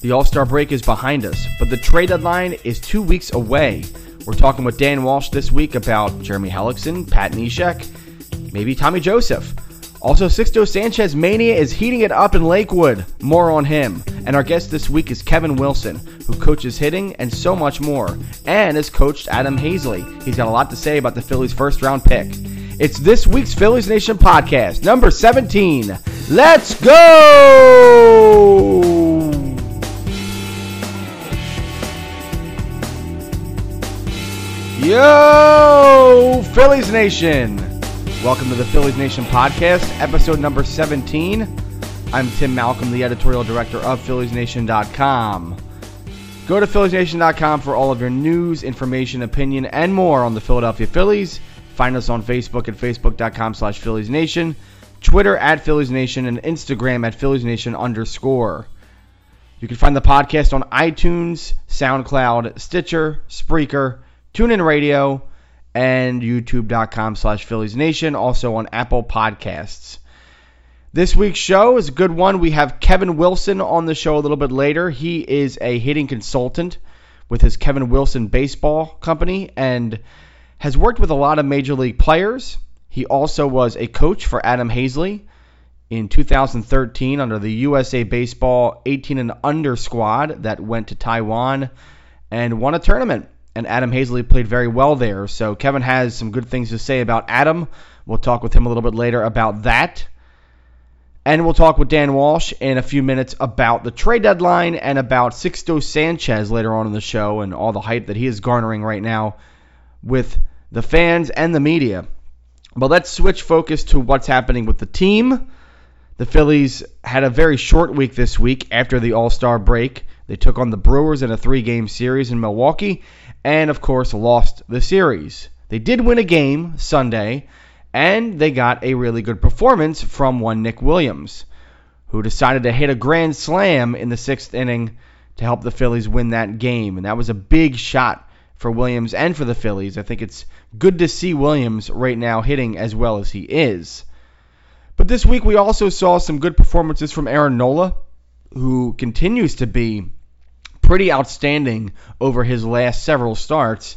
The All Star break is behind us, but the trade deadline is two weeks away. We're talking with Dan Walsh this week about Jeremy Hellickson, Pat Neshek, maybe Tommy Joseph. Also, Sixto Sanchez Mania is heating it up in Lakewood. More on him. And our guest this week is Kevin Wilson, who coaches hitting and so much more, and has coached Adam Haseley. He's got a lot to say about the Phillies' first round pick. It's this week's Phillies Nation podcast, number 17. Let's go! Yo, Phillies Nation! Welcome to the Phillies Nation podcast, episode number 17. I'm Tim Malcolm, the editorial director of PhilliesNation.com. Go to PhilliesNation.com for all of your news, information, opinion, and more on the Philadelphia Phillies. Find us on Facebook at Facebook.com slash PhilliesNation, Twitter at PhilliesNation, and Instagram at PhilliesNation underscore. You can find the podcast on iTunes, SoundCloud, Stitcher, Spreaker, TuneIn Radio, and youtube.com slash Phillies Nation, also on Apple Podcasts. This week's show is a good one. We have Kevin Wilson on the show a little bit later. He is a hitting consultant with his Kevin Wilson Baseball Company and has worked with a lot of major league players. He also was a coach for Adam Haseley in 2013 under the USA Baseball 18 and under squad that went to Taiwan and won a tournament and Adam Haseley played very well there. So Kevin has some good things to say about Adam. We'll talk with him a little bit later about that. And we'll talk with Dan Walsh in a few minutes about the trade deadline and about Sixto Sanchez later on in the show and all the hype that he is garnering right now with the fans and the media. But let's switch focus to what's happening with the team. The Phillies had a very short week this week after the All Star break. They took on the Brewers in a three game series in Milwaukee and, of course, lost the series. They did win a game Sunday, and they got a really good performance from one Nick Williams, who decided to hit a grand slam in the sixth inning to help the Phillies win that game. And that was a big shot for Williams and for the Phillies. I think it's good to see Williams right now hitting as well as he is. But this week we also saw some good performances from Aaron Nola, who continues to be pretty outstanding over his last several starts.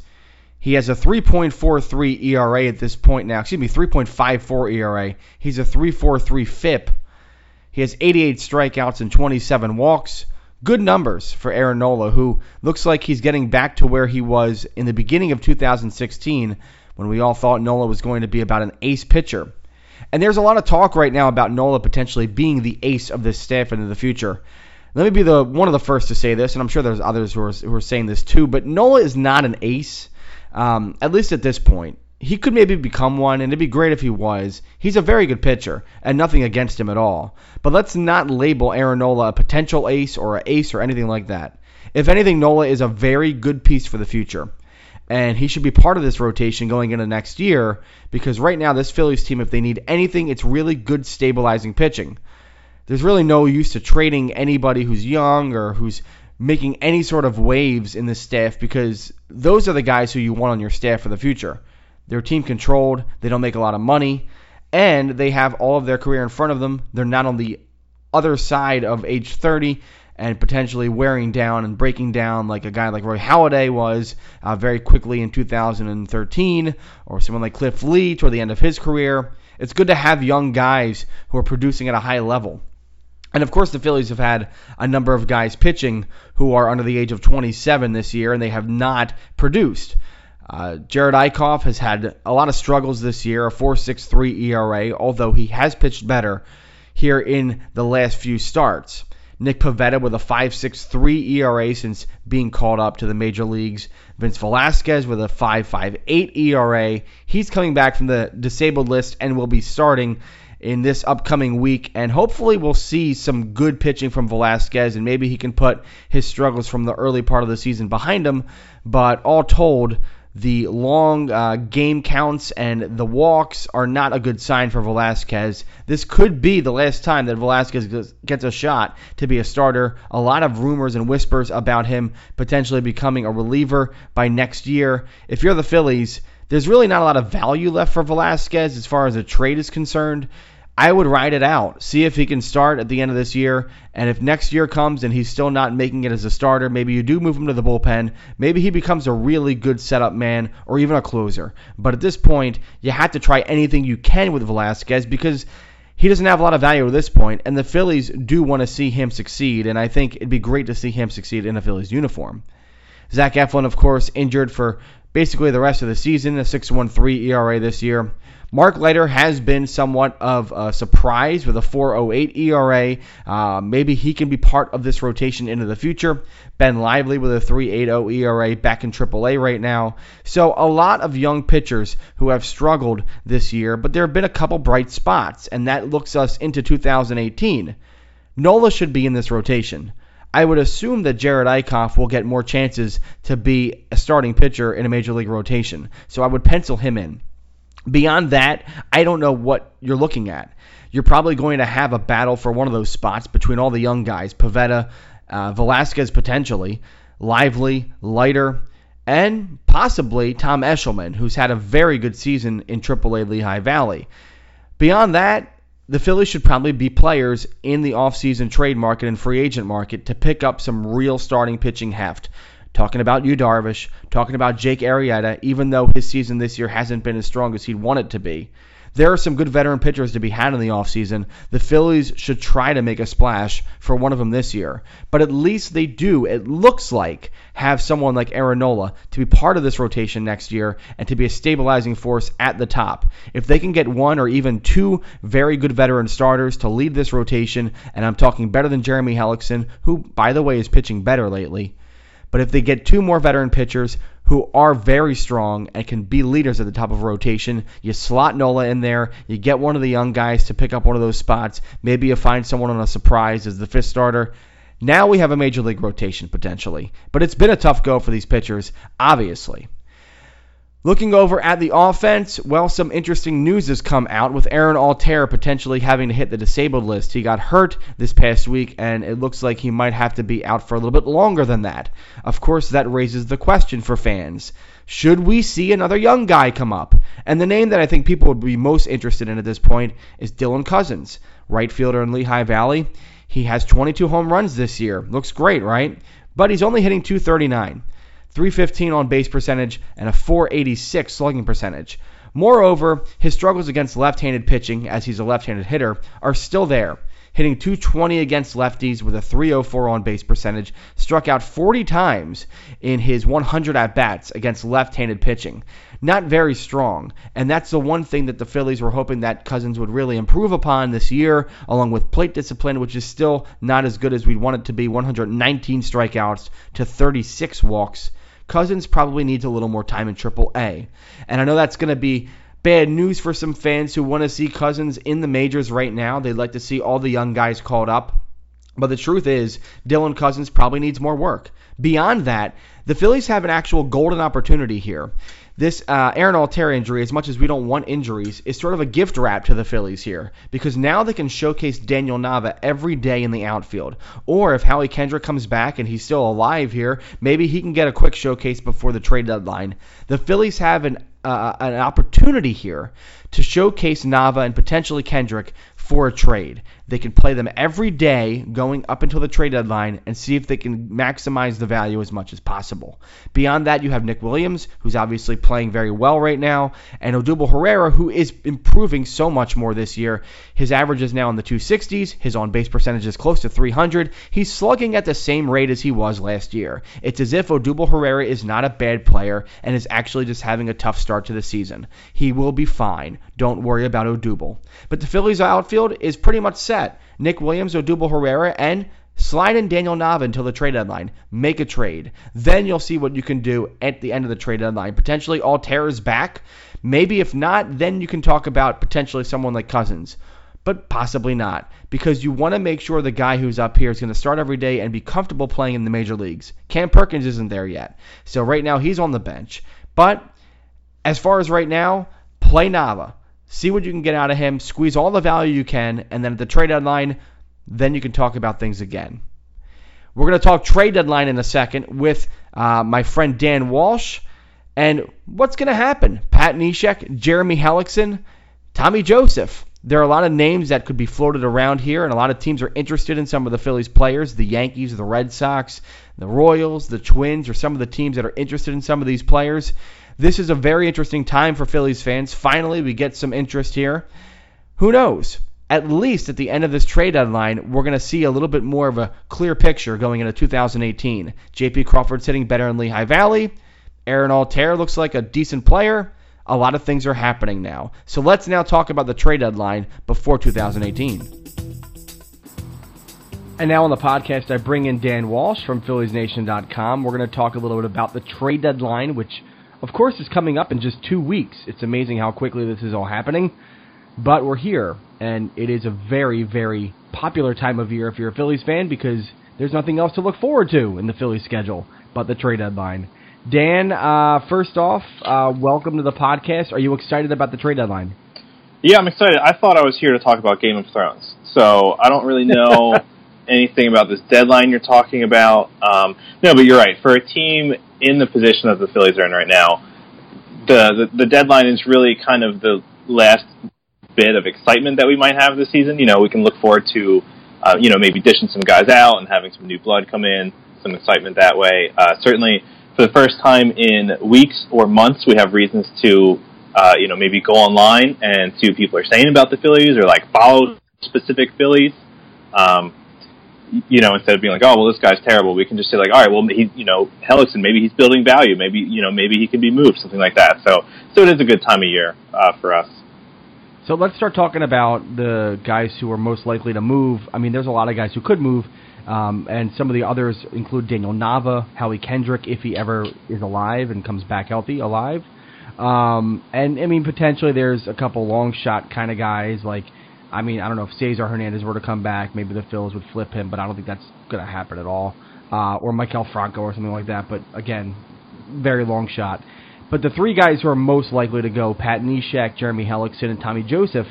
He has a 3.43 ERA at this point now. Excuse me, 3.54 ERA. He's a 3.43 FIP. He has 88 strikeouts and 27 walks. Good numbers for Aaron Nola, who looks like he's getting back to where he was in the beginning of 2016 when we all thought Nola was going to be about an ace pitcher. And there's a lot of talk right now about Nola potentially being the ace of this staff into the future. Let me be the one of the first to say this, and I'm sure there's others who are, who are saying this too. But Nola is not an ace, um, at least at this point. He could maybe become one, and it'd be great if he was. He's a very good pitcher, and nothing against him at all. But let's not label Aaron Nola a potential ace or an ace or anything like that. If anything, Nola is a very good piece for the future. And he should be part of this rotation going into next year because right now, this Phillies team, if they need anything, it's really good stabilizing pitching there's really no use to trading anybody who's young or who's making any sort of waves in the staff because those are the guys who you want on your staff for the future. They're team controlled, they don't make a lot of money, and they have all of their career in front of them. They're not on the other side of age 30 and potentially wearing down and breaking down like a guy like Roy Halladay was uh, very quickly in 2013, or someone like Cliff Lee toward the end of his career. It's good to have young guys who are producing at a high level. And of course, the Phillies have had a number of guys pitching who are under the age of 27 this year, and they have not produced. Uh, Jerad Eickhoff has had a lot of struggles this year, a 4.63 ERA, although he has pitched better here in the last few starts. Nick Pivetta with a 5.63 ERA since being called up to the major leagues. Vince Velasquez with a 5.58 ERA. He's coming back from the disabled list and will be starting in this upcoming week, and hopefully we'll see some good pitching from Velasquez, and maybe he can put his struggles from the early part of the season behind him. But all told, the long uh, game counts and the walks are not a good sign for Velasquez. This could be the last time that Velasquez gets a shot to be a starter. A lot of rumors and whispers about him potentially becoming a reliever by next year. If you're the Phillies, there's really not a lot of value left for Velasquez as far as a trade is concerned. I would ride it out. See if he can start at the end of this year. And if next year comes and he's still not making it as a starter, maybe you do move him to the bullpen. Maybe he becomes a really good setup man or even a closer. But at this point, you have to try anything you can with Velasquez because he doesn't have a lot of value at this point, and the Phillies do want to see him succeed, and I think it'd be great to see him succeed in a Phillies uniform. Zach Eflin, of course, injured for basically the rest of the season, a 6.13 ERA this year. Mark Leiter has been somewhat of a surprise with a 4.08 ERA. Uh, maybe he can be part of this rotation into the future. Ben Lively with a 3.80 ERA back in AAA right now. So a lot of young pitchers who have struggled this year, but there have been a couple bright spots, and that looks us into 2018. Nola should be in this rotation. I would assume that Jerad Eickhoff will get more chances to be a starting pitcher in a major league rotation. So I would pencil him in. Beyond that, I don't know what you're looking at. You're probably going to have a battle for one of those spots between all the young guys, Pivetta, uh, Velasquez potentially, Lively, Leiter, and possibly Tom Eshelman, who's had a very good season in AAA Lehigh Valley. Beyond that, the Phillies should probably be players in the offseason trade market and free agent market to pick up some real starting pitching heft talking about Yu Darvish, talking about Jake Arrieta, even though his season this year hasn't been as strong as he'd want it to be. There are some good veteran pitchers to be had in the offseason. The Phillies should try to make a splash for one of them this year. But at least they do, it looks like, have someone like Aaron Nola to be part of this rotation next year and to be a stabilizing force at the top. If they can get one or even two very good veteran starters to lead this rotation, and I'm talking better than Jeremy Hellickson, who, by the way, is pitching better lately, but if they get two more veteran pitchers who are very strong and can be leaders at the top of rotation, you slot Nola in there, you get one of the young guys to pick up one of those spots. Maybe you find someone on a surprise as the fifth starter. Now we have a major league rotation potentially. But it's been a tough go for these pitchers, obviously. Looking over at the offense, well, some interesting news has come out with Aaron Altherr potentially having to hit the disabled list. He got hurt this past week, and it looks like he might have to be out for a little bit longer than that. Of course, that raises the question for fans. Should we see another young guy come up? And the name that I think people would be most interested in at this point is Dylan Cozens, right fielder in Lehigh Valley. He has 22 home runs this year. Looks great, right? But he's only hitting 239. 315 on base percentage, and a 486 slugging percentage. Moreover, his struggles against left handed pitching, as he's a left handed hitter, are still there. Hitting 220 against lefties with a 304 on base percentage, struck out 40 times in his 100 at bats against left handed pitching. Not very strong, and that's the one thing that the Phillies were hoping that Cozens would really improve upon this year, along with plate discipline, which is still not as good as we'd want it to be 119 strikeouts to 36 walks Cozens probably needs a little more time in Triple A. And I know that's going to be bad news for some fans who want to see Cozens in the majors right now. They'd like to see all the young guys called up. But the truth is, Dylan Cozens probably needs more work. Beyond that, the Phillies have an actual golden opportunity here this uh, Aaron Altherr injury, as much as we don't want injuries, is sort of a gift wrap to the Phillies here because now they can showcase Daniel Nava every day in the outfield. Or if Howie Kendrick comes back and he's still alive here, maybe he can get a quick showcase before the trade deadline. The Phillies have an uh, an opportunity here to showcase Nava and potentially Kendrick for a trade. They can play them every day going up until the trade deadline and see if they can maximize the value as much as possible. Beyond that, you have Nick Williams, who's obviously playing very well right now, and Odubel Herrera, who is improving so much more this year. His average is now in the 260s. His on base percentage is close to 300. He's slugging at the same rate as he was last year. It's as if Odubel Herrera is not a bad player and is actually just having a tough start to the season. He will be fine. Don't worry about Odubel. But the Phillies outfield outfield is pretty much set. Nick Williams, Odubel Herrera, and slide in Daniel Nava until the trade deadline. Make a trade. Then you'll see what you can do at the end of the trade deadline. Potentially Altherr is back. Maybe if not, then you can talk about potentially someone like Cozens. But possibly not, because you want to make sure the guy who's up here is going to start every day and be comfortable playing in the major leagues. Cam Perkins isn't there yet. So right now he's on the bench. But as far as right now, play Nava see what you can get out of him, squeeze all the value you can, and then at the trade deadline, then you can talk about things again. We're going to talk trade deadline in a second with uh, my friend Dan Walsh. And what's going to happen? Pat Neshek, Jeremy Hellickson, Tommy Joseph. there are a lot of names that could be floated around here, and a lot of teams are interested in some of the Phillies players. The Yankees, the Red Sox, the Royals, the Twins are some of the teams that are interested in some of these players. This is a very interesting time for Phillies fans. Finally, we get some interest here. Who knows? At least at the end of this trade deadline, we're going to see a little bit more of a clear picture going into 2018. J.P. Crawford's hitting better in Lehigh Valley. Aaron Altherr looks like a decent player a lot of things are happening now. So let's now talk about the trade deadline before 2018. And now on the podcast, I bring in Dan Walsh from PhilliesNation.com. We're going to talk a little bit about the trade deadline, which, of course, is coming up in just two weeks. It's amazing how quickly this is all happening. But we're here, and it is a very, very popular time of year if you're a Phillies fan because there's nothing else to look forward to in the Phillies schedule but the trade deadline. Dan, uh, first off, uh, welcome to the podcast. Are you excited about the trade deadline? Yeah, I'm excited. I thought I was here to talk about Game of Thrones, so I don't really know anything about this deadline you're talking about. Um, no, but you're right. For a team in the position that the Phillies are in right now, the, the the deadline is really kind of the last bit of excitement that we might have this season. You know, we can look forward to, uh, you know, maybe dishing some guys out and having some new blood come in, some excitement that way. Uh, certainly for the first time in weeks or months, we have reasons to, uh, you know, maybe go online and see what people are saying about the Phillies or like follow specific Phillies. Um, you know, instead of being like, oh, well, this guy's terrible, we can just say like, all right, well, he, you know, Hellickson, maybe he's building value, maybe, you know, maybe he can be moved, something like that. So, so it is a good time of year uh, for us. So let's start talking about the guys who are most likely to move. I mean, there's a lot of guys who could move. Um, and some of the others include Daniel Nava, Howie Kendrick, if he ever is alive and comes back healthy, alive. Um, and I mean, potentially there's a couple long shot kind of guys. Like, I mean, I don't know if Cesar Hernandez were to come back, maybe the Phils would flip him, but I don't think that's going to happen at all. Uh, or Maikel Franco or something like that. But again, very long shot. But the three guys who are most likely to go, Pat Neshek, Jeremy Hellickson, and Tommy Joseph.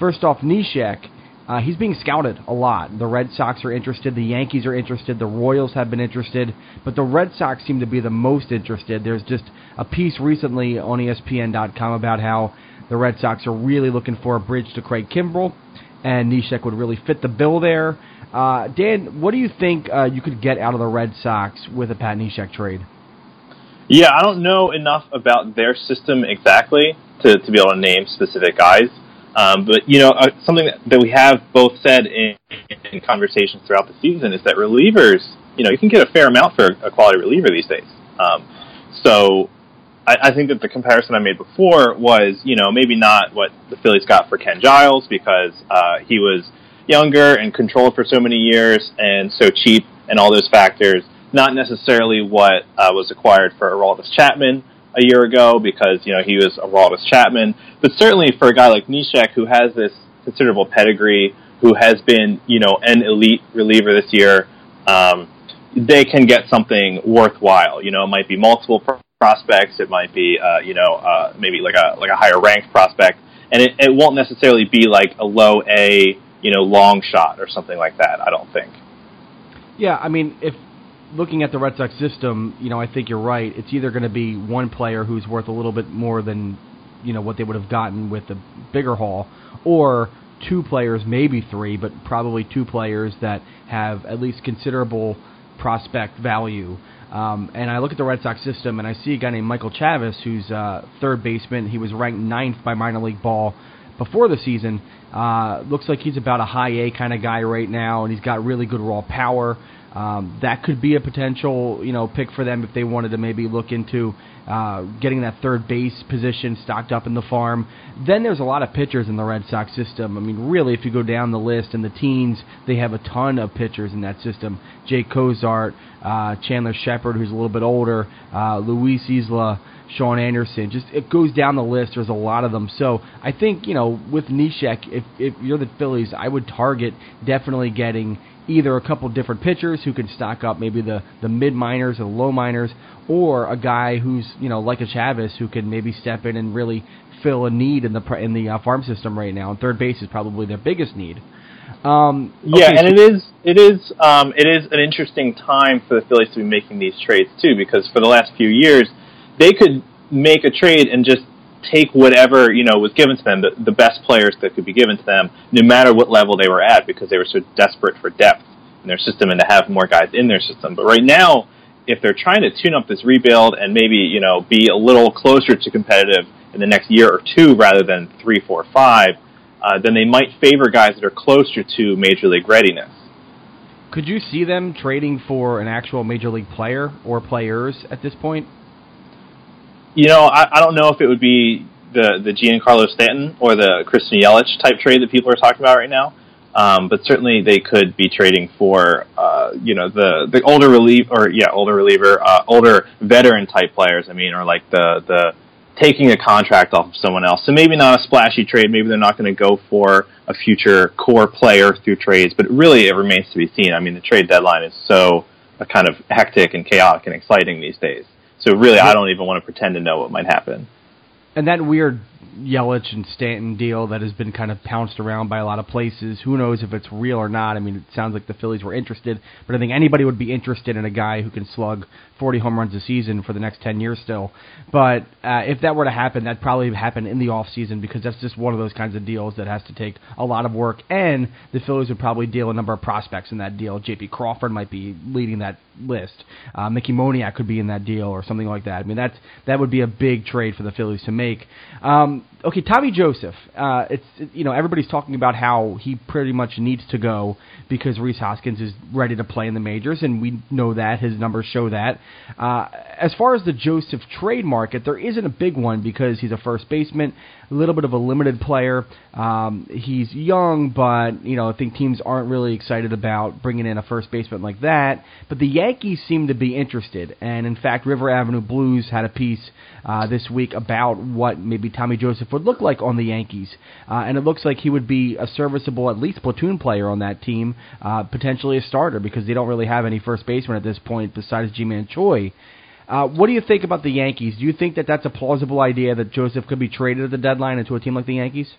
First off, Neshek uh, he's being scouted a lot. The Red Sox are interested. The Yankees are interested. The Royals have been interested. But the Red Sox seem to be the most interested. There's just a piece recently on ESPN.com about how the Red Sox are really looking for a bridge to Craig Kimbrel, and Neshek would really fit the bill there. Uh, Dan, what do you think uh, you could get out of the Red Sox with a Pat Neshek trade? Yeah, I don't know enough about their system exactly to, to be able to name specific guys. Um, but you know, uh, something that, that we have both said in, in conversations throughout the season is that relievers, you know, you can get a fair amount for a quality reliever these days. Um, so I, I think that the comparison I made before was, you know, maybe not what the Phillies got for Ken Giles because uh, he was younger and controlled for so many years and so cheap and all those factors. Not necessarily what uh, was acquired for Aroldis Chapman a year ago because you know he was Aroldis Chapman, but certainly for a guy like Neshek who has this considerable pedigree, who has been you know an elite reliever this year, um, they can get something worthwhile. You know, it might be multiple prospects, it might be uh, you know uh, maybe like a like a higher ranked prospect, and it, it won't necessarily be like a low A you know long shot or something like that. I don't think. Yeah, I mean, if looking at the Red Sox system, you know, I think you're right. It's either going to be one player who's worth a little bit more than, you know, what they would have gotten with the bigger haul, or two players, maybe three, but probably two players that have at least considerable prospect value. Um, and I look at the Red Sox system, and I see a guy named Michael Chavis, who's uh, third baseman. He was ranked ninth by minor league ball before the season. Uh, looks like he's about a high A kind of guy right now, and he's got really good raw power. Um, that could be a potential, you know, pick for them if they wanted to maybe look into uh, getting that third base position stocked up in the farm. Then there's a lot of pitchers in the Red Sox system. I mean, really, if you go down the list in the teens, they have a ton of pitchers in that system. Jake Cosart, uh, Chandler Shepherd, who's a little bit older, uh, Luis Ysla. Shaun Anderson. Just it goes down the list. There's a lot of them. So I think you know with Neshek, if if you're the Phillies, I would target definitely getting either a couple different pitchers who can stock up maybe the the mid minors or the low minors, or a guy who's you know like a Chavis who can maybe step in and really fill a need in the in the uh, farm system right now. And third base is probably their biggest need. Um, yeah, and so it is it is um, it is an interesting time for the Phillies to be making these trades too, because for the last few years they could make a trade and just take whatever you know was given to them, the, the best players that could be given to them, no matter what level they were at, because they were so desperate for depth in their system and to have more guys in their system. But right now, if they're trying to tune up this rebuild and maybe you know be a little closer to competitive in the next year or two rather than three, four, five, uh, then they might favor guys that are closer to major league readiness. Could you see them trading for an actual major league player or players at this point? You know, I, I don't know if it would be the the Giancarlo Stanton or the Christian Yelich type trade that people are talking about right now. Um, but certainly they could be trading for, uh, you know, the, the older reliever, or yeah, older reliever, uh, older veteran type players. I mean, or like the, the taking a contract off of someone else. So maybe not a splashy trade. Maybe they're not going to go for a future core player through trades, but really it remains to be seen. I mean, the trade deadline is so uh, kind of hectic and chaotic and exciting these days. So really, I don't even want to pretend to know what might happen. And that weird Yelich and Stanton deal that has been kind of pounced around by a lot of places. Who knows if it's real or not? I mean, it sounds like the Phillies were interested, but I think anybody would be interested in a guy who can slug 40 home runs a season for the next 10 years still. But uh, if that were to happen, that'd probably happen in the off season because that's just one of those kinds of deals that has to take a lot of work. And the Phillies would probably deal a number of prospects in that deal. J.P. Crawford might be leading that list. Uh, Mickey Moniak could be in that deal or something like that. I mean, that's that would be a big trade for the Phillies to make. Um, okay, Tommy Joseph. Uh, it's you know everybody's talking about how he pretty much needs to go because Rhys Hoskins is ready to play in the majors, and we know that his numbers show that. Uh, as far as the Joseph trade market, there isn't a big one because he's a first baseman, a little bit of a limited player. Um, he's young, but you know I think teams aren't really excited about bringing in a first baseman like that. But the Yankees seem to be interested, and in fact, River Avenue Blues had a piece uh, this week about what maybe Tommy Joseph would look like on the Yankees, uh, and it looks like he would be a serviceable, at least platoon player on that team, uh, potentially a starter because they don't really have any first baseman at this point besides Ji-Man Choi. Uh, what do you think about the Yankees? Do you think that that's a plausible idea that Joseph could be traded at the deadline into a team like the Yankees?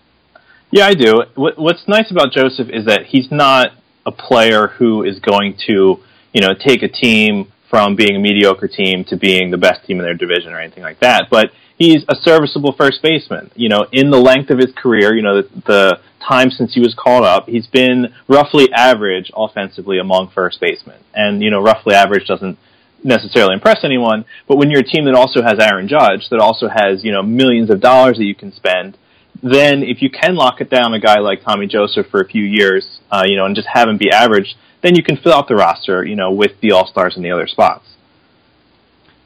Yeah, I do. What's nice about Joseph is that he's not a player who is going to, you know, take a team from being a mediocre team to being the best team in their division or anything like that. But he's a serviceable first baseman. You know, in the length of his career, you know, the, the time since he was called up, he's been roughly average offensively among first basemen. And, you know, roughly average doesn't necessarily impress anyone, but when you're a team that also has Aaron Judge, that also has, you know, millions of dollars that you can spend, then if you can lock it down a guy like Tommy Joseph for a few years, uh, you know, and just have him be average, then you can fill out the roster, you know, with the All Stars in the other spots.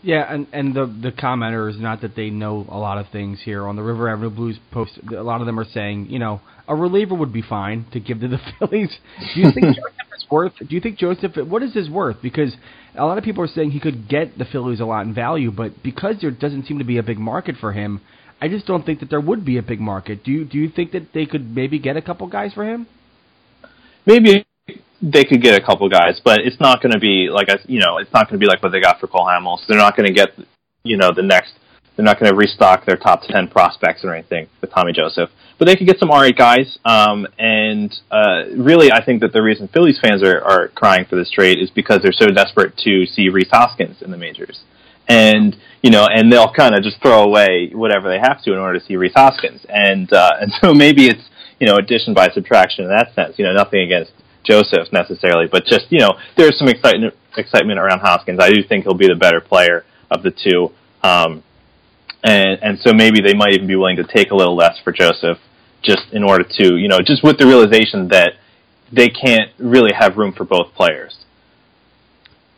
Yeah, and and the the commenter is not that they know a lot of things here on the River Avenue Blues post. A lot of them are saying, you know, a reliever would be fine to give to the Phillies. Do you think Joseph is worth? Do you think Joseph? What is his worth? Because a lot of people are saying he could get the Phillies a lot in value, but because there doesn't seem to be a big market for him, I just don't think that there would be a big market. Do you do you think that they could maybe get a couple guys for him? Maybe they could get a couple guys, but it's not going to be like you know, it's not going to be like what they got for Cole Hamels. They're not going to get, you know, the next. They're not going to restock their top ten prospects or anything with Tommy Joseph, but they could get some alright guys. Um, and uh, really, I think that the reason Phillies fans are, are crying for this trade is because they're so desperate to see Rhys Hoskins in the majors, and you know, and they'll kind of just throw away whatever they have to in order to see Rhys Hoskins, and uh, and so maybe it's you know addition by subtraction in that sense. You know, nothing against Joseph necessarily, but just you know, there's some excitement excitement around Hoskins. I do think he'll be the better player of the two, um, and and so maybe they might even be willing to take a little less for Joseph, just in order to you know, just with the realization that they can't really have room for both players.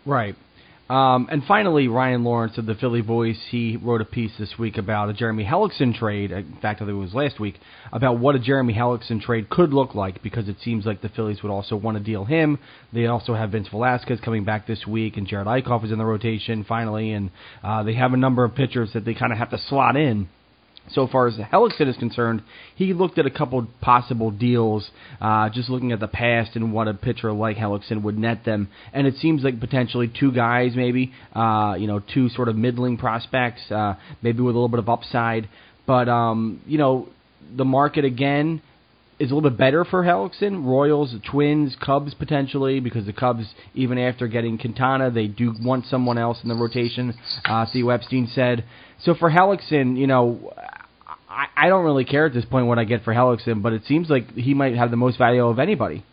Right. Um, and finally, Ryan Lawrence of the Philly Voice, he wrote a piece this week about a Jeremy Hellickson trade. In fact, I think it was last week about what a Jeremy Hellickson trade could look like because it seems like the Phillies would also want to deal him. They also have Vince Velasquez coming back this week, and Jerad Eickhoff is in the rotation finally, and uh, they have a number of pitchers that they kind of have to slot in so far as Hellickson is concerned, he looked at a couple possible deals, uh, just looking at the past and what a pitcher like Hellickson would net them. And it seems like potentially two guys, maybe, uh, you know, two sort of middling prospects, uh, maybe with a little bit of upside. But, um, you know, the market again is a little bit better for Hellickson. Royals, Twins, Cubs potentially, because the Cubs, even after getting Quintana, they do want someone else in the rotation. Uh, Theo Epstein said. So for Hellickson, you know, I, I don't really care at this point what I get for Hellickson, but it seems like he might have the most value of anybody.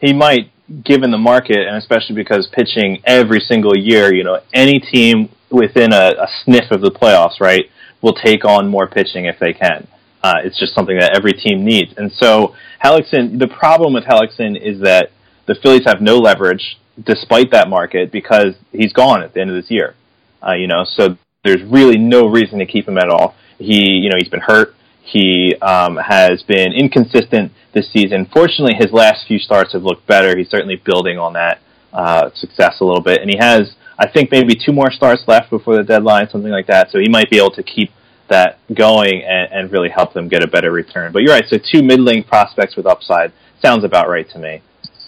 He might, given the market, and especially because pitching every single year, you know, any team within a, a sniff of the playoffs, right, will take on more pitching if they can. Uh, it's just something that every team needs. And so Hellickson, the problem with Hellickson is that the Phillies have no leverage despite that market because he's gone at the end of this year. Uh, you know, so there's really no reason to keep him at all. He, you know, he's been hurt. He um, has been inconsistent this season. Fortunately, his last few starts have looked better. He's certainly building on that uh, success a little bit, and he has, I think, maybe two more starts left before the deadline, something like that. So he might be able to keep that going and, and really help them get a better return. But you're right. So two middling prospects with upside sounds about right to me.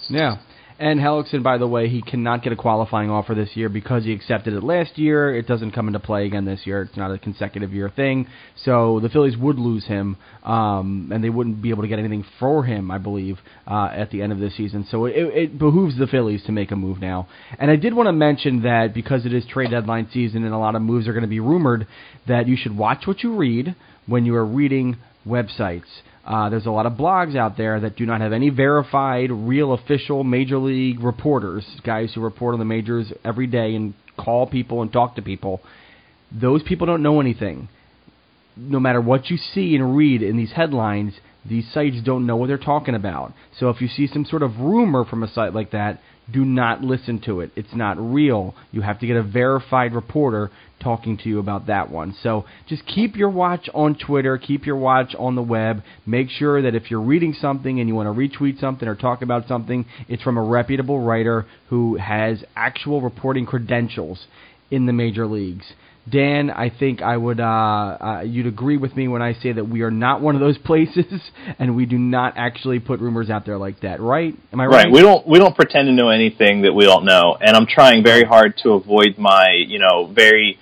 Yeah. And Hellickson, by the way, he cannot get a qualifying offer this year because he accepted it last year. It doesn't come into play again this year. It's not a consecutive year thing. So the Phillies would lose him, um, and they wouldn't be able to get anything for him, I believe, uh, at the end of the season. So it, it behooves the Phillies to make a move now. And I did want to mention that because it is trade deadline season and a lot of moves are going to be rumored, that you should watch what you read when you are reading websites. Uh, there's a lot of blogs out there that do not have any verified, real, official major league reporters, guys who report on the majors every day and call people and talk to people. Those people don't know anything. No matter what you see and read in these headlines, these sites don't know what they're talking about. So if you see some sort of rumor from a site like that, do not listen to it. It's not real. You have to get a verified reporter talking to you about that one. So just keep your watch on Twitter, keep your watch on the web. Make sure that if you're reading something and you want to retweet something or talk about something, it's from a reputable writer who has actual reporting credentials in the major leagues. Dan, I think I would uh, uh, you'd agree with me when I say that we are not one of those places, and we do not actually put rumors out there like that, right? Am I right? Right. We don't we don't pretend to know anything that we don't know, and I'm trying very hard to avoid my you know very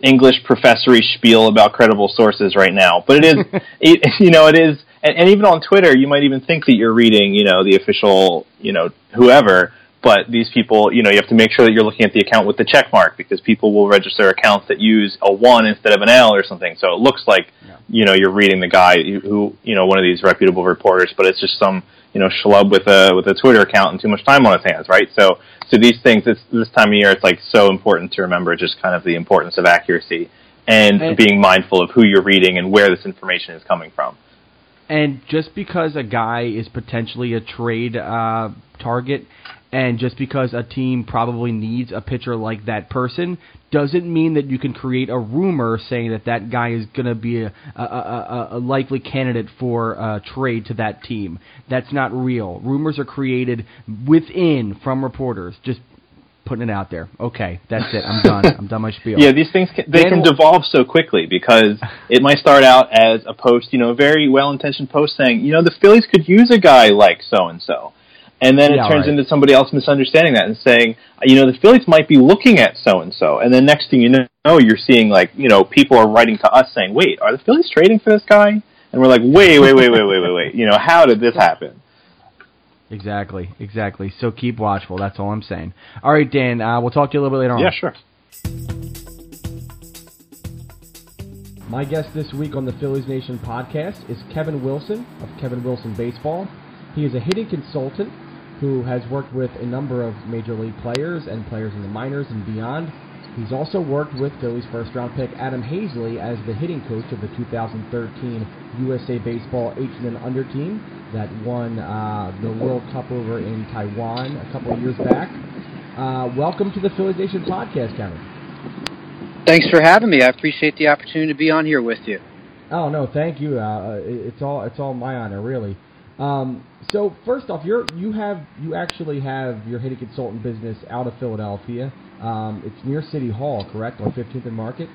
English professory spiel about credible sources right now. But it is it, you know it is, and, and even on Twitter, you might even think that you're reading you know the official you know whoever but these people, you know, you have to make sure that you're looking at the account with the check mark because people will register accounts that use a one instead of an L or something. So it looks like, yeah. you know, you're reading the guy who, you know, one of these reputable reporters, but it's just some, you know, schlub with a with a Twitter account and too much time on his hands, right? So, so these things, it's, this time of year, it's like so important to remember just kind of the importance of accuracy and, and being mindful of who you're reading and where this information is coming from. And just because a guy is potentially a trade uh, target and just because a team probably needs a pitcher like that person doesn't mean that you can create a rumor saying that that guy is going to be a, a, a, a, likely candidate for a trade to that team. That's not real. Rumors are created within from reporters. Just putting it out there. Okay, that's it. I'm done. I'm done my spiel. Yeah, these things can, they Dan can devolve so quickly because it might start out as a post, you know, a very well-intentioned post saying, you know, the Phillies could use a guy like so and so and then it turns right. into somebody else misunderstanding that and saying, you know, the Phillies might be looking at so and so, and then next thing you know, you're seeing like, you know, people are writing to us saying, wait, are the Phillies trading for this guy? And we're like, wait, wait, wait, wait, wait, wait, wait, you know, how did this happen? Exactly, exactly. So keep watchful. That's all I'm saying. All right, Dan. Uh, we'll talk to you a little bit later on. Yeah, sure. My guest this week on the Phillies Nation podcast is Kevin Wilson of Kevin Wilson Baseball. He is a hitting consultant who has worked with a number of major league players and players in the minors and beyond. He's also worked with Phillies first round pick Adam Haseley as the hitting coach of the 2013 USA Baseball 18 and under team that won uh, the World Cup over in Taiwan a couple of years back. Uh, welcome to the Phillies Nation podcast, Kevin. Thanks for having me. I appreciate the opportunity to be on here with you. Oh no, thank you. Uh, it's all it's all my honor, really. Um, so first off, you're you have you actually have your hitting consultant business out of Philadelphia. Um, it's near City Hall, correct, on 15th and Market.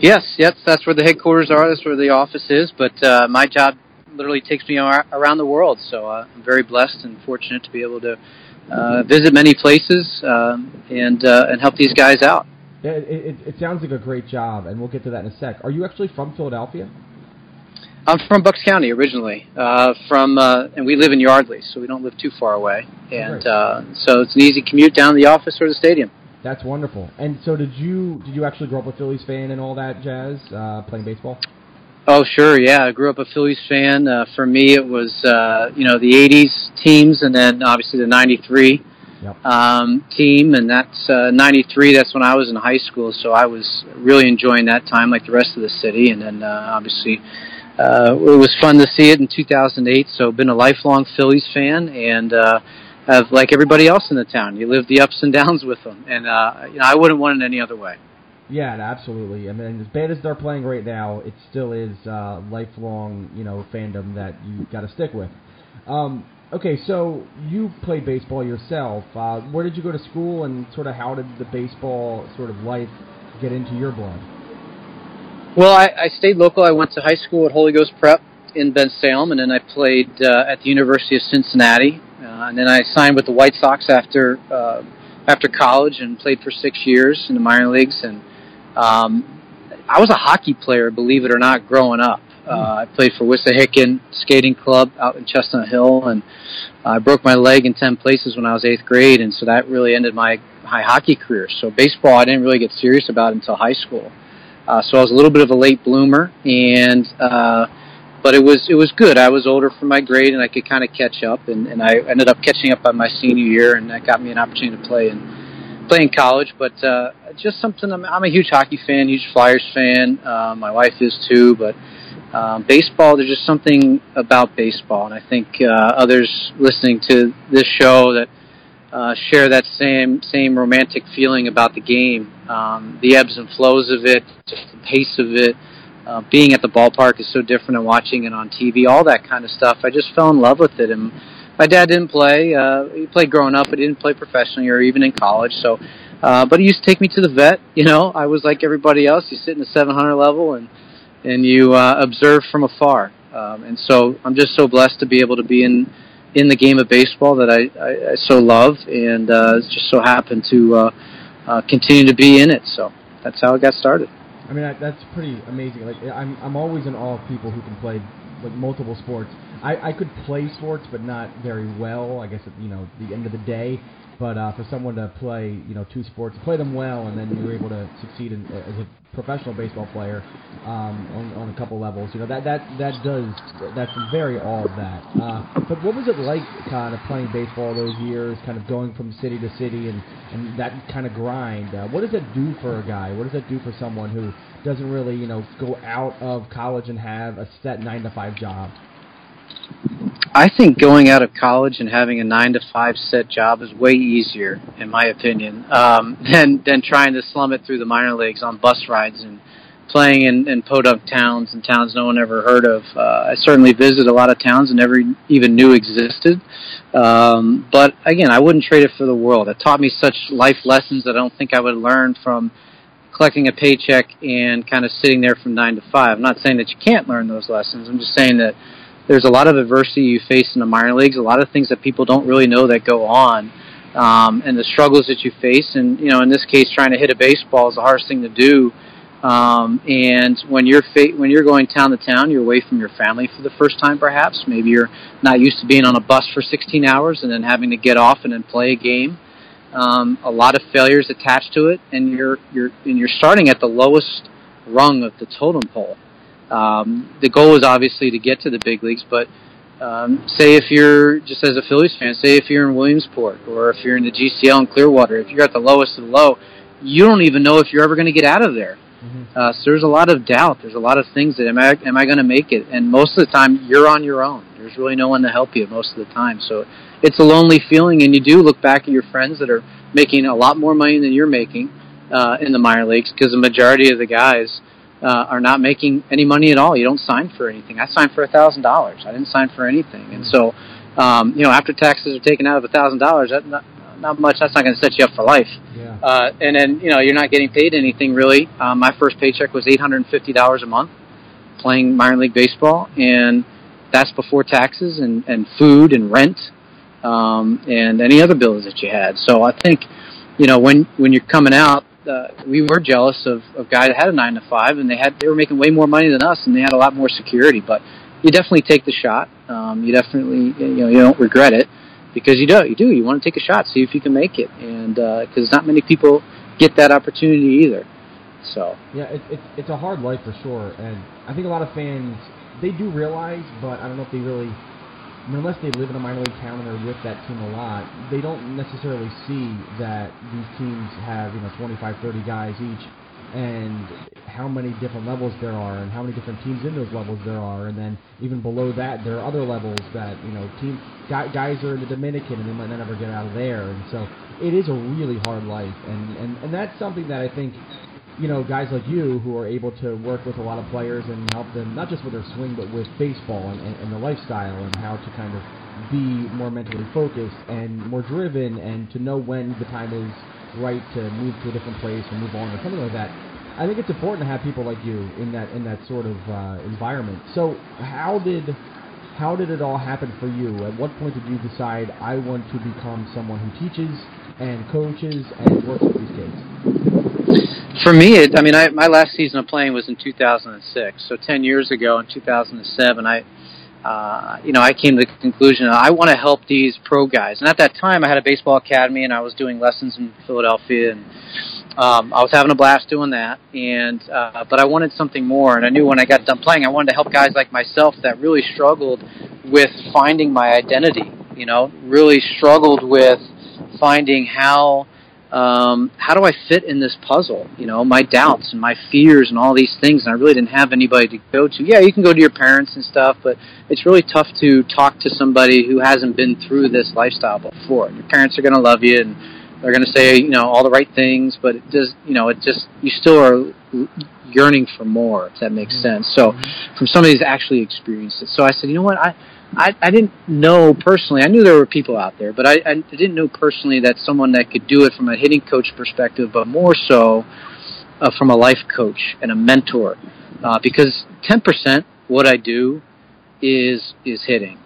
Yes, yes, that's where the headquarters are. That's where the office is. But uh, my job literally takes me around the world, so uh, I'm very blessed and fortunate to be able to uh, visit many places um, and uh, and help these guys out. It, it, it sounds like a great job, and we'll get to that in a sec. Are you actually from Philadelphia? I'm from Bucks County originally, uh, from uh, and we live in Yardley, so we don't live too far away, and uh, so it's an easy commute down to the office or the stadium. That's wonderful. And so, did you did you actually grow up a Phillies fan and all that jazz, uh, playing baseball? Oh, sure. Yeah, I grew up a Phillies fan. Uh, for me, it was uh, you know the '80s teams, and then obviously the '93 Yep. um, team, and that's uh, '93. That's when I was in high school, so I was really enjoying that time, like the rest of the city. And then uh, obviously, uh, it was fun to see it in 2008. So, been a lifelong Phillies fan, and uh, have like everybody else in the town. You live the ups and downs with them, and uh, you know I wouldn't want it any other way. Yeah, absolutely. I mean, as bad as they're playing right now, it still is uh, lifelong, you know, fandom that you got to stick with. Um, okay, so you played baseball yourself. Uh, where did you go to school, and sort of how did the baseball sort of life get into your blood? Well, I, I stayed local. I went to high school at Holy Ghost Prep in Bensalem, and then I played uh, at the University of Cincinnati. Uh, and then I signed with the White Sox after uh, after college and played for six years in the minor leagues. And um, I was a hockey player, believe it or not, growing up. Uh, I played for Wissahickon Skating Club out in Chestnut Hill, and I broke my leg in ten places when I was eighth grade, and so that really ended my my hockey career. So baseball, I didn't really get serious about until high school. Uh, so I was a little bit of a late bloomer, and uh, but it was it was good. I was older for my grade, and I could kind of catch up, and, and I ended up catching up by my senior year, and that got me an opportunity to play in play in college. But uh, just something. I'm, I'm a huge hockey fan, huge Flyers fan. Uh, my wife is too, but. Um, baseball, there's just something about baseball, and I think uh, others listening to this show that share that same same romantic feeling about the game. Um, the ebbs and flows of it, just the pace of it, uh, being at the ballpark is so different than watching it on TV. All that kind of stuff. I just fell in love with it. And my dad didn't play. Uh, he played growing up, but he didn't play professionally or even in college. So, uh, but he used to take me to the vet. You know, I was like everybody else. You sit in the 700 level and and you uh, observe from afar. Um, and so I'm just so blessed to be able to be in in the game of baseball that I, I, I so love, and uh, just so happened to uh, uh, continue to be in it. So that's how it got started. I mean, I, that's pretty amazing. Like, I'm I'm always in awe of people who can play like multiple sports. I I could play sports, but not very well. I guess at you know the end of the day. But uh, for someone to play, you know, two sports, play them well, and then you're able to succeed in, as a professional baseball player um, on, on a couple levels, you know, that that that does that's very all of that. Uh, but what was it like, kind of playing baseball those years, kind of going from city to city, and and that kind of grind? Uh, what does that do for a guy? What does that do for someone who doesn't really, you know, go out of college and have a set nine to five job? I think going out of college and having a nine to five set job is way easier, in my opinion, um, than than trying to slum it through the minor leagues on bus rides and playing in, in podunk towns and towns no one ever heard of. Uh, I certainly visited a lot of towns and never even knew existed. Um, but again, I wouldn't trade it for the world. It taught me such life lessons that I don't think I would learn from collecting a paycheck and kind of sitting there from nine to five. I'm not saying that you can't learn those lessons. I'm just saying that there's a lot of adversity you face in the minor leagues, a lot of things that people don't really know that go on, um, and the struggles that you face. And you know, in this case, trying to hit a baseball is the hardest thing to do. Um, and when you're fa- when you're going town to town, you're away from your family for the first time, perhaps. Maybe you're not used to being on a bus for 16 hours and then having to get off and then play a game. Um, a lot of failures attached to it, and you're you're and you're starting at the lowest rung of the totem pole. Um, the goal is obviously to get to the big leagues, but um, say if you're just as a Phillies fan, say if you're in Williamsport or if you're in the GCL in Clearwater, if you're at the lowest of the low, you don't even know if you're ever going to get out of there. Mm-hmm. Uh, so there's a lot of doubt. There's a lot of things that am I am I going to make it? And most of the time, you're on your own. There's really no one to help you most of the time. So it's a lonely feeling, and you do look back at your friends that are making a lot more money than you're making uh, in the minor leagues because the majority of the guys uh, are not making any money at all. You don't sign for anything. I signed for a thousand dollars. I didn't sign for anything. And so, um, you know, after taxes are taken out of a thousand dollars, that not, not much. That's not going to set you up for life. Yeah. Uh, and then you know you're not getting paid anything really. Um, my first paycheck was eight hundred and fifty dollars a month playing minor league baseball, and that's before taxes and and food and rent um, and any other bills that you had. So I think, you know, when when you're coming out, uh, we were jealous of, of guys that had a nine to five, and they had they were making way more money than us, and they had a lot more security. But you definitely take the shot. Um, you definitely you know you don't regret it because you do you do you want to take a shot, see if you can make it, and because uh, not many people get that opportunity either. So yeah, it's it's it's a hard life for sure, and I think a lot of fans they do realize, but I don't know if they really. Unless they live in a minor league town and they're with that team a lot, they don't necessarily see that these teams have, you know, 25, 30 guys each and how many different levels there are and how many different teams in those levels there are. And then even below that there are other levels that you know team guys are in the Dominican and they might not ever get out of there. And so it is a really hard life. And and and that's something that I think you know guys like you who are able to work with a lot of players and help them not just with their swing but with baseball and, and, and the lifestyle and how to kind of be more mentally focused and more driven and to know when the time is right to move to a different place or move on or something like that. I think it's important to have people like you in that in that sort of uh, environment. So how did how did it all happen for you? At what point did you decide I want to become someone who teaches and coaches and works with these kids? For me, it, I mean, I, my last season of playing was in 2006. So 10 years ago, in 2007, I uh, you know, I came to the conclusion I want to help these pro guys. And at that time, I had a baseball academy, and I was doing lessons in Philadelphia, and um, I was having a blast doing that. And uh, but I wanted something more, and I knew when I got done playing, I wanted to help guys like myself that really struggled with finding my identity. You know, really struggled with finding how um, how do I fit in this puzzle? You know, my doubts and my fears and all these things, and I really didn't have anybody to go to. Yeah, you can go to your parents and stuff, but it's really tough to talk to somebody who hasn't been through this lifestyle before. Your parents are going to love you and they're going to say, you know, all the right things, but it does, you know, it just you still are yearning for more, if that makes mm-hmm. sense. So, from somebody who's actually experienced it. So I said, you know what, I I, I didn't know personally. I knew there were people out there, but I, I didn't know personally that someone that could do it from a hitting coach perspective, but more so uh, from a life coach and a mentor. Uh, because 10% what I do is is hitting.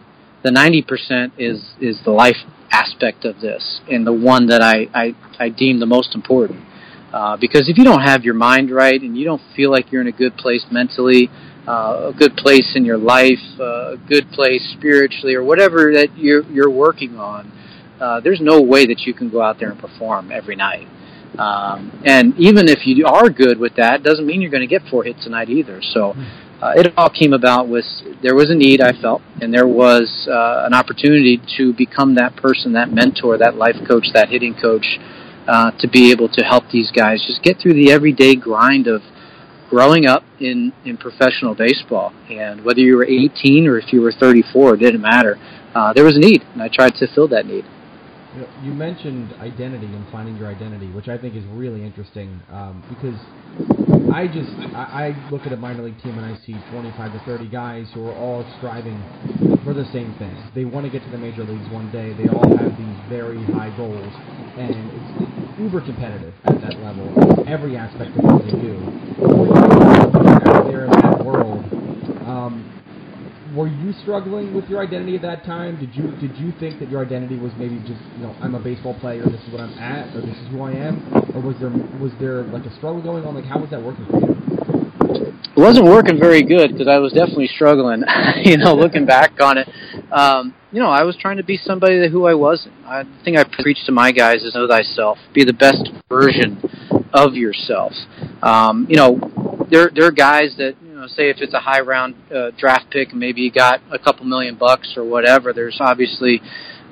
The 90% is is the life aspect of this, and the one that I I, I deem the most important. Uh, because if you don't have your mind right and you don't feel like you're in a good place mentally, uh, a good place in your life, uh, a good place spiritually, or whatever that you're, you're working on, uh, there's no way that you can go out there and perform every night. Um, and even if you are good with that, doesn't mean you're going to get four hits a night either. So uh, it all came about with there was a need I felt, and there was uh, an opportunity to become that person, that mentor, that life coach, that hitting coach, uh, to be able to help these guys just get through the everyday grind of growing up in, in professional baseball. And whether you were 18 or if you were 34, it didn't matter. Uh, there was a need, and I tried to fill that need. You, mentioned identity and finding your identity, which I think is really interesting um, because I just I, I look at a minor league team and I see 25 to 30 guys who are all striving for the same thing. They want to get to the major leagues one day. They all have these very high goals, and it's uber competitive at that level. Every aspect of what they do. Out there in that world, um, were you struggling with your identity at that time? Did you did you think that your identity was maybe just you know I'm a baseball player, this is what I'm at, or this is who I am, or was there was there like a struggle going on? Like how was that working for you? It wasn't working very good because I was definitely struggling. you know, looking back on it, um, you know, I was trying to be somebody that who I wasn't. I think I preach to my guys is know thyself, be the best version of yourself. Um, you know, there there are guys that know, say if it's a high round uh, draft pick, maybe you got a couple million bucks or whatever. There's obviously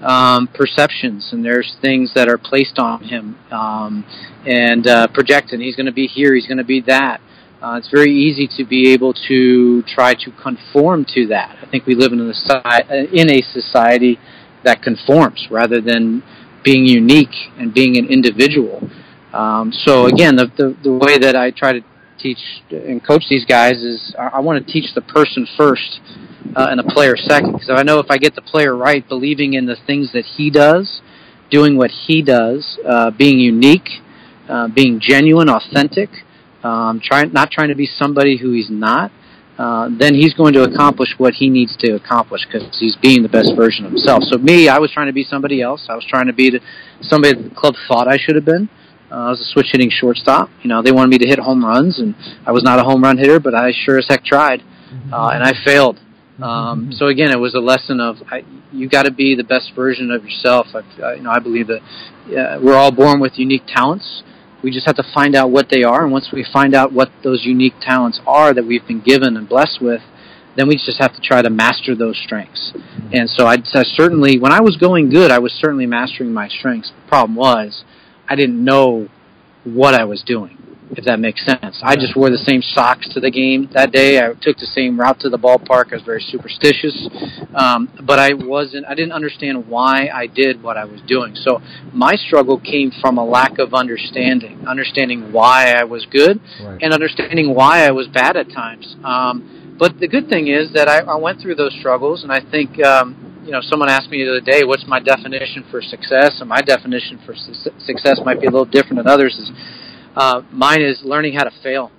um, perceptions and there's things that are placed on him um, and uh, projected. He's going to be here. He's going to be that. Uh, it's very easy to be able to try to conform to that. I think we live in a, society in a society that conforms rather than being unique and being an individual. Um, so again, the, the, the way that I try to teach and coach these guys is I, want to teach the person first uh, and the player second. Because I know if I get the player right, believing in the things that he does, doing what he does, uh, being unique, uh, being genuine, authentic, um, trying not trying to be somebody who he's not. Uh, then he's going to accomplish what he needs to accomplish because he's being the best version of himself. So me, I was trying to be somebody else. I was trying to be the, somebody the club thought I should have been. Uh, I was a switch hitting shortstop. You know, they wanted me to hit home runs, and I was not a home run hitter, but I sure as heck tried, uh, and I failed. Um, so again, it was a lesson of I, you got to be the best version of yourself. I, I, you know, I believe that uh, we're all born with unique talents, We just have to find out what they are, and once we find out what those unique talents are that we've been given and blessed with, then we just have to try to master those strengths. And so I, I certainly, when I was going good, I was certainly mastering my strengths. The problem was, I didn't know what I was doing, if that makes sense. I just wore the same socks to the game that day. I took the same route to the ballpark. I was very superstitious, um, but I wasn't. I didn't understand why I did what I was doing. So my struggle came from a lack of understanding, understanding why I was good, Right. and understanding why I was bad at times. Um, but the good thing is that I, I went through those struggles, and I think um, you know someone asked me the other day, "What's my definition for success?" And my definition for su- success might be a little different than others. Is uh, mine is learning how to fail,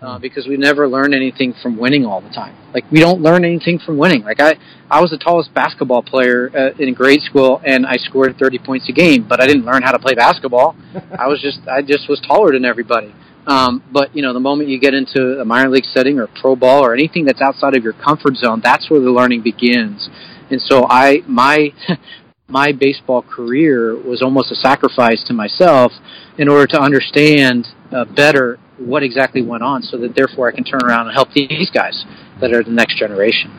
uh, because we never learn anything from winning all the time. Like we don't learn anything from winning. Like I, I was the tallest basketball player uh, in grade school, and I scored 30 points a game, but I didn't learn how to play basketball. I was just, I just was taller than everybody. Um, but you know, the moment you get into a minor league setting or pro ball or anything that's outside of your comfort zone, that's where the learning begins. And so I, my, my baseball career was almost a sacrifice to myself in order to understand uh, better what exactly went on, so that therefore I can turn around and help these guys that are the next generation.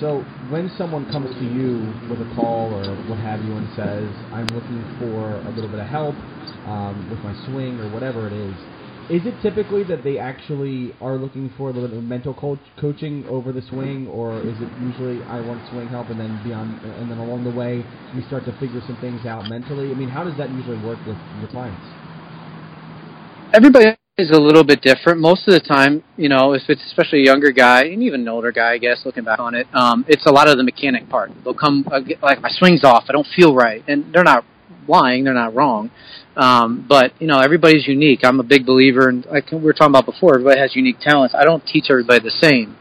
So when someone comes to you with a call or what have you and says, "I'm looking for a little bit of help um, with my swing or whatever it is," is it typically that they actually are looking for a little bit of mental coach, coaching over the swing, or is it usually I want swing help and then beyond, and then along the way we start to figure some things out mentally? I mean, how does that usually work with your clients? everybody is a little bit different. Most of the time, you know, if it's especially a younger guy and even an older guy, I guess, looking back on it, um, it's a lot of the mechanic part. They'll come uh, like my swing's off, I don't feel right, and they're not lying, they're not wrong. Um, but you know, everybody's unique. I'm a big believer, and like we were talking about before, everybody has unique talents. I don't teach everybody the same.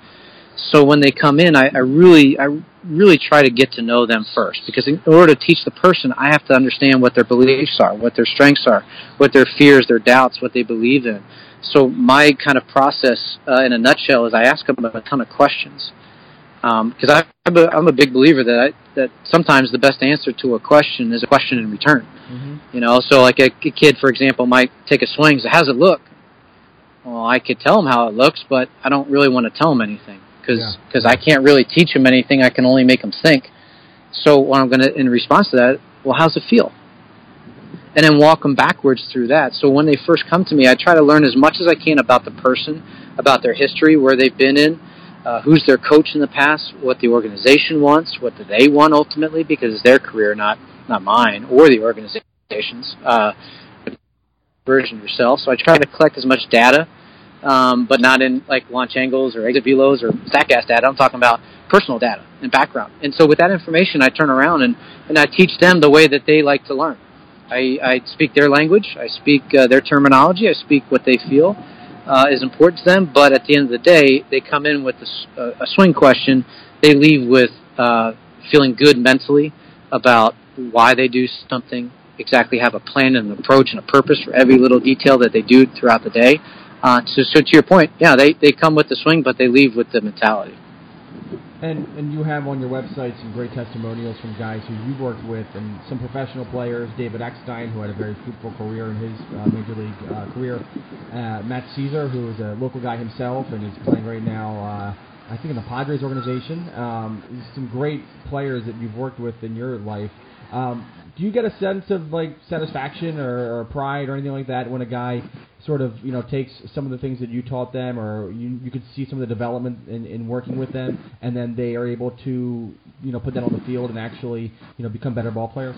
So when they come in, I, I really, I really try to get to know them first because in order to teach the person, I have to understand what their beliefs are, what their strengths are, what their fears, their doubts, what they believe in. So my kind of process, uh, in a nutshell, is I ask them a ton of questions because I I'm a, I'm a big believer that I, that sometimes the best answer to a question is a question in return. Mm-hmm. You know, so like a, a kid, for example, might take a swing. Say, "How's it look?" Well, I could tell him how it looks, but I don't really want to tell him anything because Yeah. I can't really teach him anything. I can only make him think. So what I'm going to, in response to that, well, how's it feel? And then walk them backwards through that. So when they first come to me, I try to learn as much as I can about the person, about their history, where they've been in, uh, who's their coach in the past, what the organization wants, what do they want ultimately, because it's their career, not not mine or the organization's. Uh, version yourself. So I try to collect as much data, um, but not in like launch angles or exit velos or StatCast data. I'm talking about personal data and background. And so with that information, I turn around and, and I teach them the way that they like to learn. I, I speak their language. I speak uh, their terminology. I speak what they feel uh, is important to them. But at the end of the day, they come in with a, a swing question. They leave with uh, feeling good mentally about why they do something, exactly have a plan and an approach and a purpose for every little detail that they do throughout the day. Uh, so, so to your point, yeah, they, they come with the swing, but they leave with the mentality. And and you have on your website some great testimonials from guys who you've worked with and some professional players. David Eckstein, who had a very fruitful career in his uh, major league uh, career. Uh, Matt Szczur, who is a local guy himself and is playing right now. Uh, I think in the Padres organization. Um, some great players that you've worked with in your life. Um, do you get a sense of like satisfaction or, or pride or anything like that when a guy sort of you know takes some of the things that you taught them or you, you could see some of the development in, in working with them and then they are able to you know put that on the field and actually you know become better ball players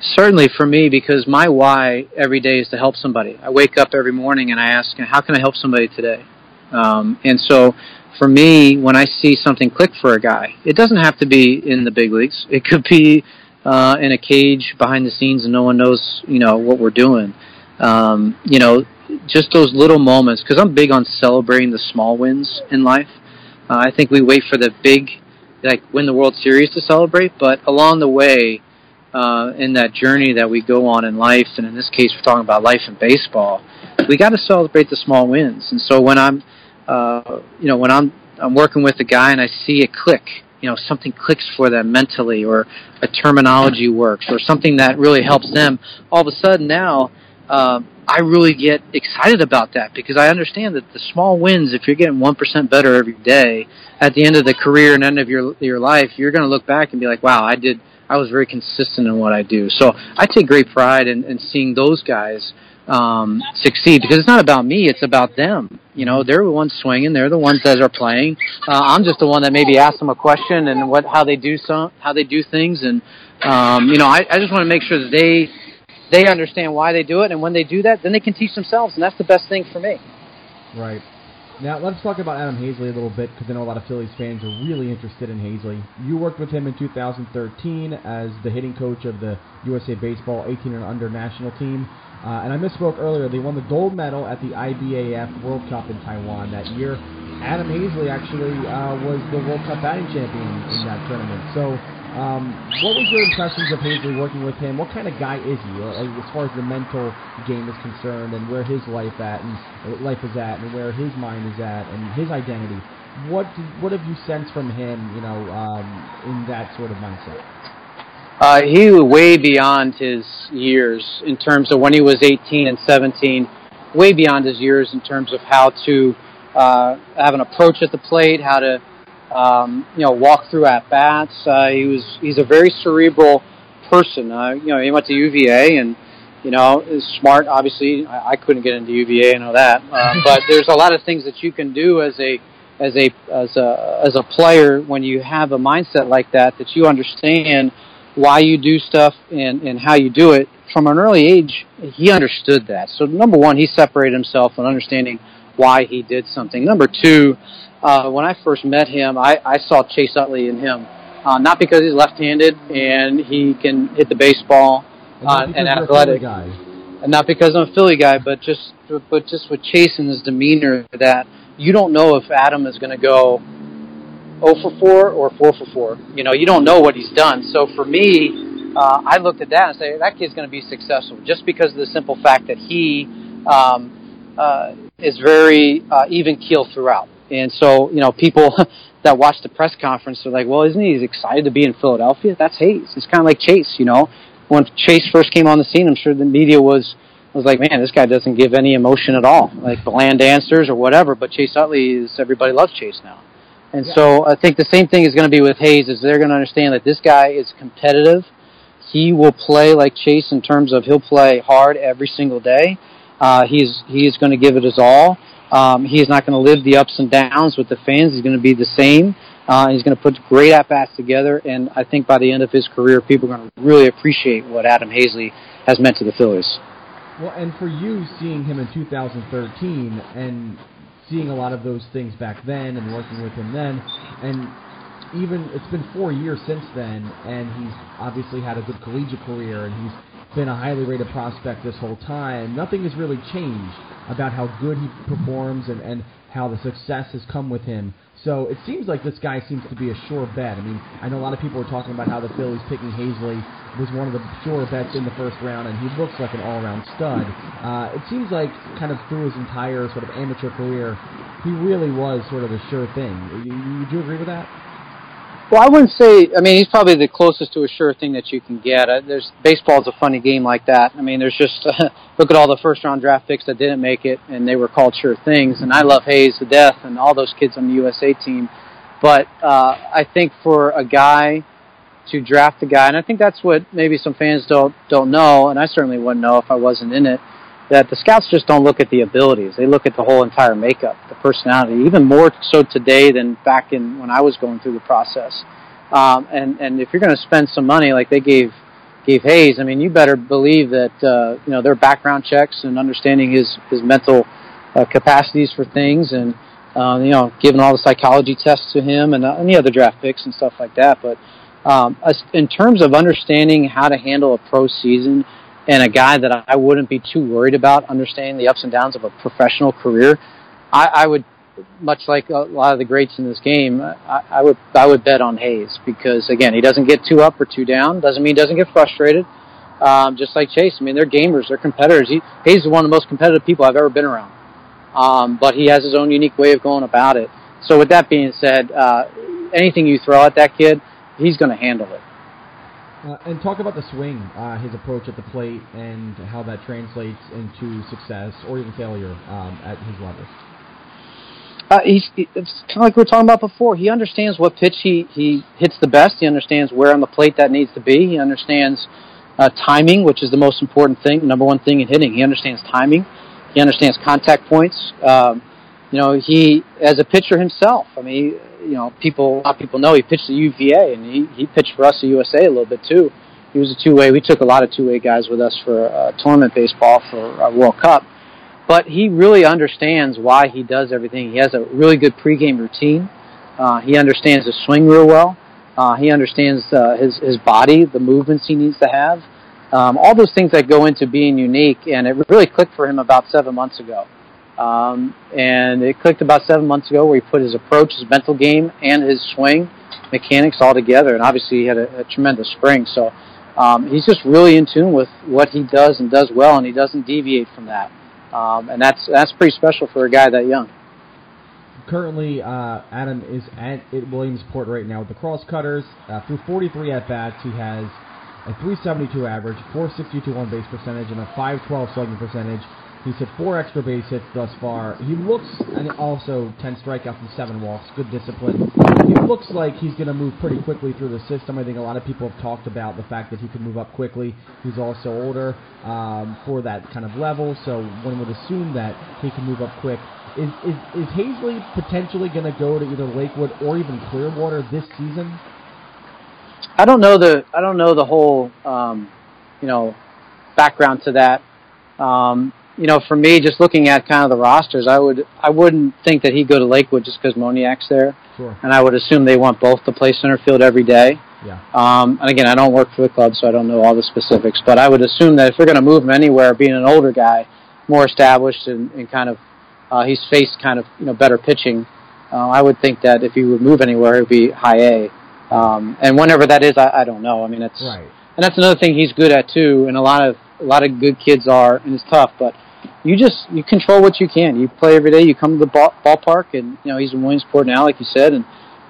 Certainly for me, because my why every day is to help somebody. I wake up every morning and I ask, how can I help somebody today? Um, and so for me, when I see something click for a guy, it doesn't have to be in the big leagues. It could be uh, in a cage behind the scenes and no one knows, you know, what we're doing. Um, you know, just those little moments, because I'm big on celebrating the small wins in life. Uh, I think we wait for the big, like win the World Series to celebrate, but along the way, uh, in that journey that we go on in life, and in this case, we're talking about life in baseball. We got to celebrate the small wins. And so when I'm, uh, you know, when I'm I'm working with a guy and I see a click, you know, something clicks for them mentally, or a terminology works, or something that really helps them. All of a sudden now, um, I really get excited about that because I understand that the small wins, if you're getting one percent better every day, at the end of the career and end of your your life, you're going to look back and be like, "Wow, I did. I was very consistent in what I do." So I take great pride in, in seeing those guys um, succeed because it's not about me; it's about them. You know, they're the ones swinging; they're the ones that are playing. Uh, I'm just the one that maybe asks them a question and what how they do some how they do things, and um, you know, I, I just want to make sure that they they understand why they do it, and when they do that, then they can teach themselves, and that's the best thing for me. Right. Now let's talk about Adam Haseley a little bit because I know a lot of Phillies fans are really interested in Haseley. You worked with him in 2013 as the hitting coach of the USA Baseball 18 and under national team. Uh, and I misspoke earlier. They won the gold medal at the IBAF World Cup in Taiwan that year. Adam Haseley actually uh, was the World Cup batting champion in that tournament. So um, what was your impressions of Haseley working with him? What kind of guy is he, as far as the mental game is concerned, and where his life at and uh, life is at, and where his mind is at, and his identity? What what have you sensed from him? You know, um, in that sort of mindset. Uh, he was way beyond his years in terms of when he was 18 and 17. Way beyond his years in terms of how to uh, have an approach at the plate, how to um, you know, walk through at bats. Uh, he was he's a very cerebral person. Uh, you know, he went to UVA and you know is smart. Obviously, I, I couldn't get into UVA. I know that, uh, but there's a lot of things that you can do as a as a as a as a player when you have a mindset like that that you understand why you do stuff and and how you do it from an early age he understood that so number one he separated himself in understanding why he did something number two uh, when I first met him, I, I saw Chase Utley in him. Uh, not because he's left-handed and he can hit the baseball uh, and athletic, guy. and not because I'm a Philly guy, but just but just with Chase and his demeanor that you don't know if Adam is going to go 0 for 4 or 4 for 4. You know, you don't know what he's done. So for me, uh, I looked at that and say that kid's going to be successful just because of the simple fact that he um, uh, is very uh, even keel throughout. And so, you know, people that watch the press conference are like, well, isn't he excited to be in Philadelphia? That's Hayes. It's kind of like Chase, you know. When Chase first came on the scene, I'm sure the media was was like, man, this guy doesn't give any emotion at all, like bland answers or whatever. But Chase Utley is everybody loves Chase now, and yeah. so I think the same thing is going to be with Hayes. Is they're going to understand that this guy is competitive. He will play like Chase in terms of he'll play hard every single day. Uh, he's he's going to give it his all. Um, he's not going to live the ups and downs with the fans. He's going to be the same. Uh, he's going to put great at bats together, and I think by the end of his career, people are going to really appreciate what Adam Haseley has meant to the Phillies. Well, and for you, seeing him in 2013 and seeing a lot of those things back then and working with him then, and even it's been four years since then, and he's obviously had a good collegiate career, and he's been a highly rated prospect this whole time. Nothing has really changed about how good he performs and, and how the success has come with him. So it seems like this guy seems to be a sure bet. I mean, I know a lot of people are talking about how the Phillies picking Haseley was one of the sure bets in the first round, and he looks like an all-around stud. Uh, it seems like kind of through his entire sort of amateur career, he really was sort of a sure thing. Would you agree with that? Well, I wouldn't say. I mean, he's probably the closest to a sure thing that you can get. Uh, there's baseball's a funny game like that. I mean, there's just uh, look at all the first round draft picks that didn't make it, and they were called sure things. And I love Hayes to death, and all those kids on the USA team. But uh, I think for a guy to draft a guy, and I think that's what maybe some fans don't don't know, and I certainly wouldn't know if I wasn't in it that the scouts just don't look at the abilities. They look at the whole entire makeup, the personality, even more so today than back in when I was going through the process. Um, and and if you're going to spend some money like they gave gave Hayes, I mean, you better believe that uh, you know their background checks and understanding his his mental uh, capacities for things, and uh, you know, giving all the psychology tests to him and uh, any other draft picks and stuff like that. But um, in terms of understanding how to handle a pro season and a guy that I wouldn't be too worried about understanding the ups and downs of a professional career, I, I would, much like a lot of the greats in this game, I, I would I would bet on Hayes because again he doesn't get too up or too down. Doesn't mean he doesn't get frustrated. Um, just like Chase, I mean they're gamers, they're competitors. He, Hayes is one of the most competitive people I've ever been around, um, but he has his own unique way of going about it. So with that being said, uh, anything you throw at that kid, he's going to handle it. Uh, and talk about the swing, uh, his approach at the plate, and how that translates into success or even failure um, at his level. Uh, he's it's kind of like we were talking about before. He understands what pitch he he hits the best. He understands where on the plate that needs to be. He understands uh, timing, which is the most important thing, number one thing in hitting. He understands timing. He understands contact points. Um, you know, he as a pitcher himself. I mean, you know, people a lot of people know he pitched at UVA and he he pitched for us at USA a little bit too. He was a two way. We took a lot of two way guys with us for uh, tournament baseball for uh, World Cup but he really understands why he does everything. He has a really good pregame routine. Uh, he understands the swing real well. Uh, he understands uh, his his body, the movements he needs to have, um, all those things that go into being unique. And it really clicked for him about seven months ago. Um, and it clicked about seven months ago where he put his approach, his mental game, and his swing mechanics all together. And obviously, he had a, a tremendous spring. So um, he's just really in tune with what he does and does well, and he doesn't deviate from that um, and that's that's pretty special for a guy that young. Currently, uh, Adam is at Williamsport right now with the Crosscutters. Uh, through 43 at bats, he has a 372 average, 462 on base percentage, and a 512 slugging percentage. He's hit four extra base hits thus far. He looks, and also 10 strikeouts and seven walks, good discipline. He looks like he's going to move pretty quickly through the system. I think a lot of people have talked about the fact that he can move up quickly. He's also older um, for that kind of level, so one would assume that he can move up quick. Is, is, is Haseley potentially going to go to either Lakewood or even Clearwater this season? I don't know the I don't know the whole um, you know background to that. Um, you know, for me, just looking at kind of the rosters, I would I wouldn't think that he'd go to Lakewood just because Moniak's there. Sure. And I would assume they want both to play center field every day. Yeah. Um, and again, I don't work for the club, so I don't know all the specifics. But I would assume that if we're going to move him anywhere, being an older guy, more established, and, and kind of uh, he's faced kind of you know better pitching, uh, I would think that if he would move anywhere, it would be high A. Um, and whenever that is, I, I don't know. I mean, it's right. and that's another thing he's good at too. And a lot of a lot of good kids are, and it's tough, but you just you control what you can. You play every day. You come to the ball, ballpark, and you know he's in Williamsport now, like you said, and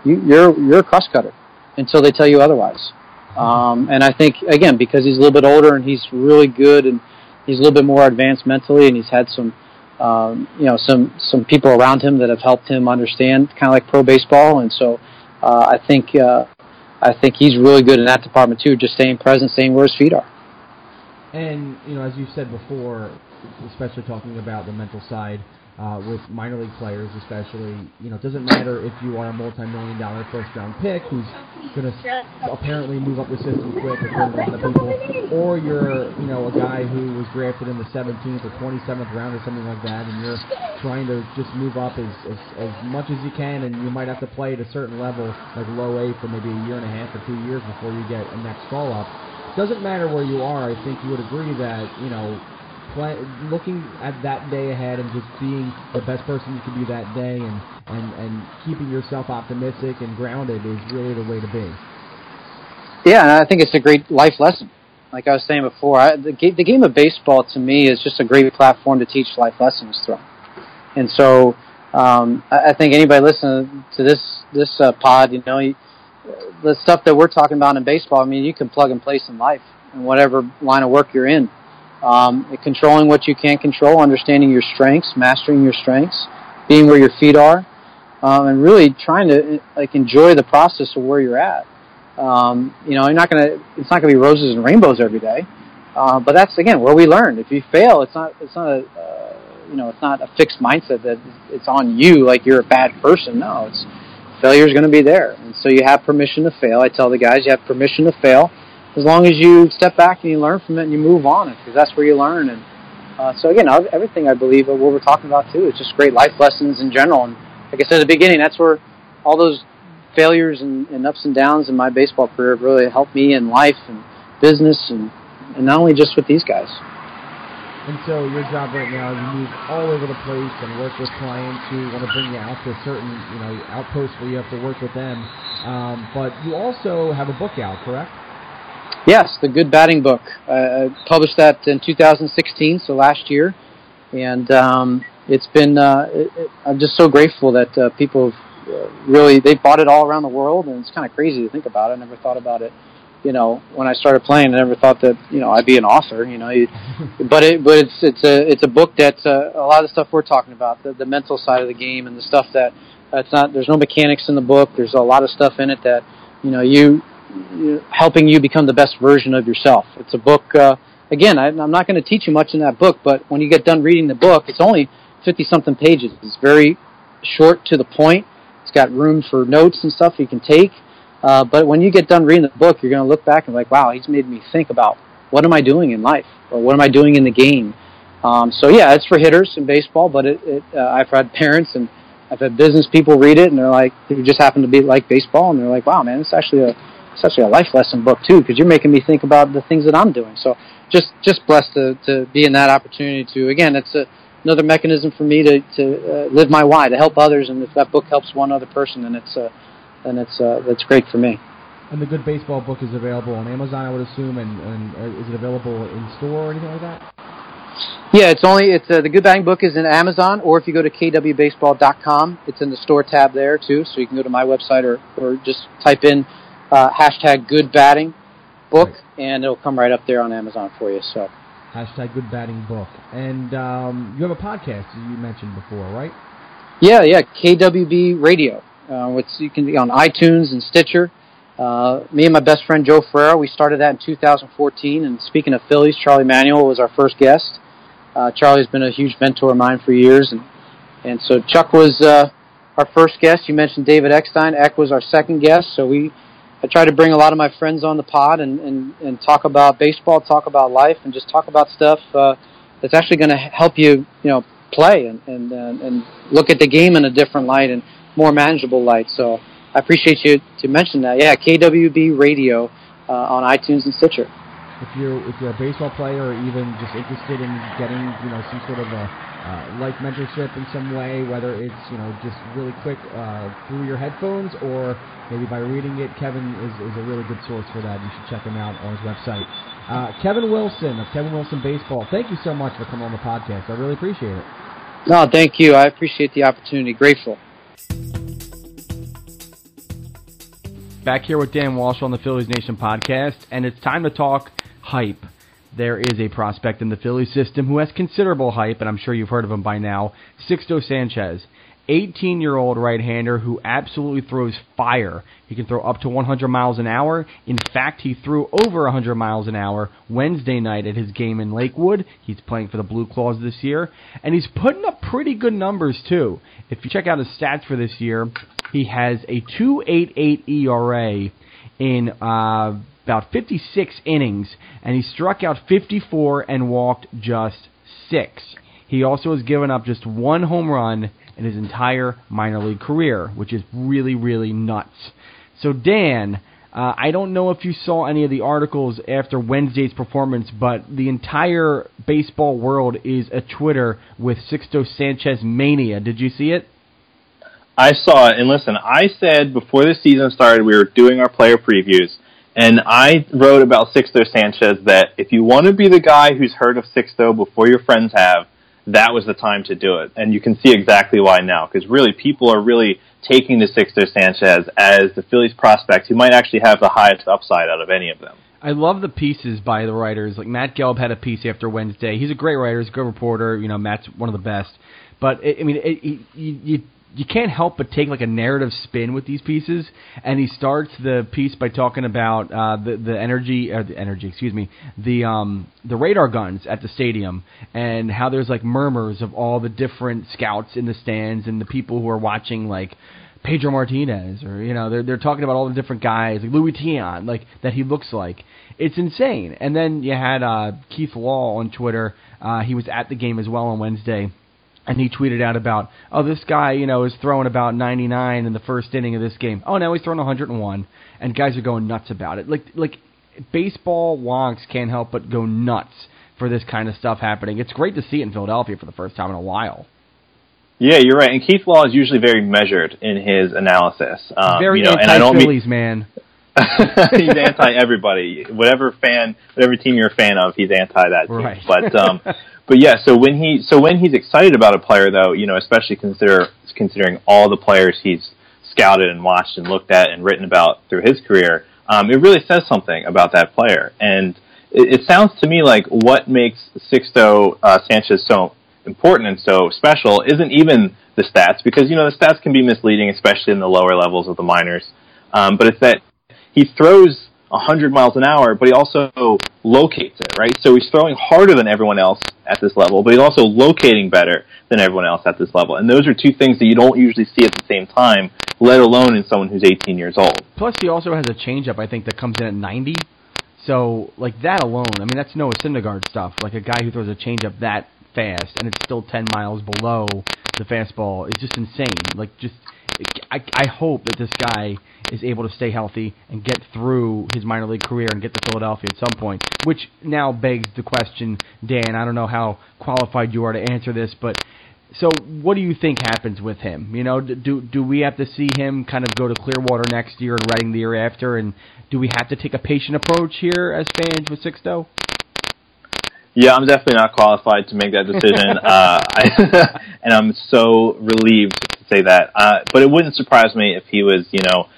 you, you're you're a cross cutter until they tell you otherwise. Um, and I think again because he's a little bit older and he's really good and he's a little bit more advanced mentally, and he's had some um, you know some some people around him that have helped him understand kind of like pro baseball, and so uh, I think uh, I think he's really good in that department too, just staying present, staying where his feet are. And you know, as you said before, especially talking about the mental side uh, with minor league players, especially. You know, it doesn't matter if you are a multi-million dollar first-round pick who's going to apparently move up the system quick according to a lot of people, or you're, you know, a guy who was drafted in the 17th or 27th round or something like that, and you're trying to just move up as, as, as much as you can, and you might have to play at a certain level, like low A, for maybe a year and a half or two years before you get a next call up. Doesn't matter where you are. I think you would agree that you know play, looking at that day ahead and just being the best person you can be that day and, and, and keeping yourself optimistic and grounded is really the way to be. Yeah, and I think it's a great life lesson. Like I was saying before, I, the, the game of baseball to me is just a great platform to teach life lessons through. And so um, I, I think anybody listening to this this uh, pod, you know, you, the stuff that we're talking about in baseball, I mean, you can plug and place in life in whatever line of work you're in um, controlling what you can't control, understanding your strengths, mastering your strengths, being where your feet are, um, and really trying to like enjoy the process of where you're at. Um, you know, you're not gonna. It's not gonna be roses and rainbows every day, uh, but that's again where we learn. If you fail, it's not. It's not a. Uh, you know, it's not a fixed mindset that it's on you like you're a bad person. No, it's failure is going to be there, and so you have permission to fail. I tell the guys you have permission to fail as long as you step back and you learn from it and you move on, because that's where you learn. And uh, so again, everything I believe what we're talking about too is just great life lessons in general. And like I said at the beginning, that's where all those failures and, and ups and downs in my baseball career really helped me in life and business, and and not only just with these guys. And so your job right now, you move all over the place and work with clients who want to bring you out to certain, you know, outposts where you have to work with them. Um, but you also have a book out, correct? Yes, the Good Batting Book. Uh, I published that in 2016, so last year, and um, it's been. Uh, it, it, I'm just so grateful that uh, people have uh, really they bought it all around the world, and it's kind of crazy to think about. I never thought about it you know, when I started playing, I never thought that you know I'd be an author. You know, you, but it but it's it's a it's a book that's uh, a lot of the stuff we're talking about, the, the mental side of the game and the stuff that uh, it's not. There's no mechanics in the book. There's a lot of stuff in it that you know you, you helping you become the best version of yourself. It's a book. Uh, again, I, I'm not going to teach you much in that book, but when you get done reading the book, it's only fifty something pages. It's very short to the point. It's got room for notes and stuff you can take. Uh, but when you get done reading the book, you're going to look back and be like, wow, he's made me think about what am I doing in life or what am I doing in the game. Um, so yeah, it's for hitters in baseball, but it, it uh, I've had parents and I've had business people read it and they're like, they just happen to be like baseball and they're like, wow, man, it's actually a it's actually a life lesson book too because you're making me think about the things that I'm doing. So just just blessed to to be in that opportunity to again, it's a another mechanism for me to to uh, live my why to help others, and if that book helps one other person, then it's uh, then it's uh, that's great for me. And the Good Baseball book is available on Amazon, I would assume, and, and uh, is it available in store or anything like that? Yeah, it's only it's uh, the Good Batting book is in Amazon, or if you go to kwbaseball.com, it's in the store tab there too. So you can go to my website or or just type in uh, hashtag Good Batting book, right. and it'll come right up there on Amazon for you. So hashtag Good Batting book, and um, you have a podcast you mentioned before, right? Yeah, yeah, KWB Radio. Uh, which you can be on iTunes and Stitcher. Uh, me and my best friend Joe Ferrera, we started that in 2014. And speaking of Phillies, Charlie Manuel was our first guest. Uh, Charlie's been a huge mentor of mine for years, and and so Chuck was uh, our first guest. You mentioned David Eckstein. Eck was our second guest. So we, I try to bring a lot of my friends on the pod and and, and talk about baseball, talk about life, and just talk about stuff uh, that's actually going to help you, you know, play and and and look at the game in a different light and more manageable light. So I appreciate you to mention that. Yeah, KWB Radio uh, on iTunes and Stitcher. If you're if you're a baseball player or even just interested in getting you know some sort of a uh, life mentorship in some way, whether it's you know just really quick uh, through your headphones or maybe by reading it, Kevin is, is a really good source for that. You should check him out on his website. Uh, Kevin Wilson of Kevin Wilson Baseball. Thank you so much for coming on the podcast. I really appreciate it. No, thank you. I appreciate the opportunity. Grateful. Back here with Dan Walsh on the Phillies Nation podcast, and it's time to talk hype. There is a prospect in the Phillies system who has considerable hype, and I'm sure you've heard of him by now Sixto Sanchez. 18 year old right hander who absolutely throws fire. He can throw up to 100 miles an hour. In fact, he threw over 100 miles an hour Wednesday night at his game in Lakewood. He's playing for the Blue Claws this year. And he's putting up pretty good numbers, too. If you check out his stats for this year, he has a 2.88 ERA in uh, about 56 innings, and he struck out 54 and walked just six. He also has given up just one home run in his entire minor league career, which is really, really nuts. So, Dan, uh, I don't know if you saw any of the articles after Wednesday's performance, but the entire baseball world is a Twitter with Sixto Sanchez mania. Did you see it? I saw it, and listen, I said before the season started, we were doing our player previews, and I wrote about Sixto Sanchez that if you want to be the guy who's heard of Sixto before your friends have, that was the time to do it. And you can see exactly why now, because really people are really taking the Sixto Sanchez as the Phillies prospect who might actually have the highest upside out of any of them. I love the pieces by the writers. Like Matt Gelb had a piece after Wednesday. He's a great writer. He's a good reporter. You know, Matt's one of the best. But it, I mean, it, you, you you can't help but take like a narrative spin with these pieces. And he starts the piece by talking about uh, the the energy, or the energy, excuse me, the um the radar guns at the stadium, and how there's like murmurs of all the different scouts in the stands and the people who are watching like. Pedro Martinez, or you know, they're they're talking about all the different guys, like Luis Tiant, like that he looks like. It's insane. And then you had uh, Keith Law on Twitter. Uh, he was at the game as well on Wednesday, and he tweeted out about, oh, this guy, you know, is throwing about 99 in the first inning of this game. Oh, now he's throwing 101, and guys are going nuts about it. Like, like baseball wonks can't help but go nuts for this kind of stuff happening. It's great to see it in Philadelphia for the first time in a while. Yeah, you're right. And Keith Law is usually very measured in his analysis. Um, very you know, anti-Phillies, mean, man. he's anti everybody. Whatever fan, whatever team you're a fan of, he's anti that team. Right. But um, but yeah, so when he so when he's excited about a player though, you know, especially consider considering all the players he's scouted and watched and looked at and written about through his career, um, it really says something about that player. And it, it sounds to me like what makes Sixto uh, Sanchez so important and so special isn't even the stats, because you know the stats can be misleading, especially in the lower levels of the minors. Um, but it's that he throws 100 miles an hour, but he also locates it, right? So he's throwing harder than everyone else at this level, but he's also locating better than everyone else at this level. And those are two things that you don't usually see at the same time, let alone in someone who's 18 years old. Plus, he also has a changeup, I think, that comes in at 90. So, like that alone, I mean, that's Noah Syndergaard stuff. Like a guy who throws a changeup that fast and it's still 10 miles below the fastball is just insane. Like, just I, I hope that this guy is able to stay healthy and get through his minor league career and get to Philadelphia at some point. Which now begs the question, Dan. I don't know how qualified you are to answer this, but so what do you think happens with him? You know, do do we have to see him kind of go to Clearwater next year and Reading the year after, and do we have to take a patient approach here as fans with Sixto? Yeah, I'm definitely not qualified to make that decision, uh, I, and I'm so relieved say that. Uh, but it wouldn't surprise me if he was, you know,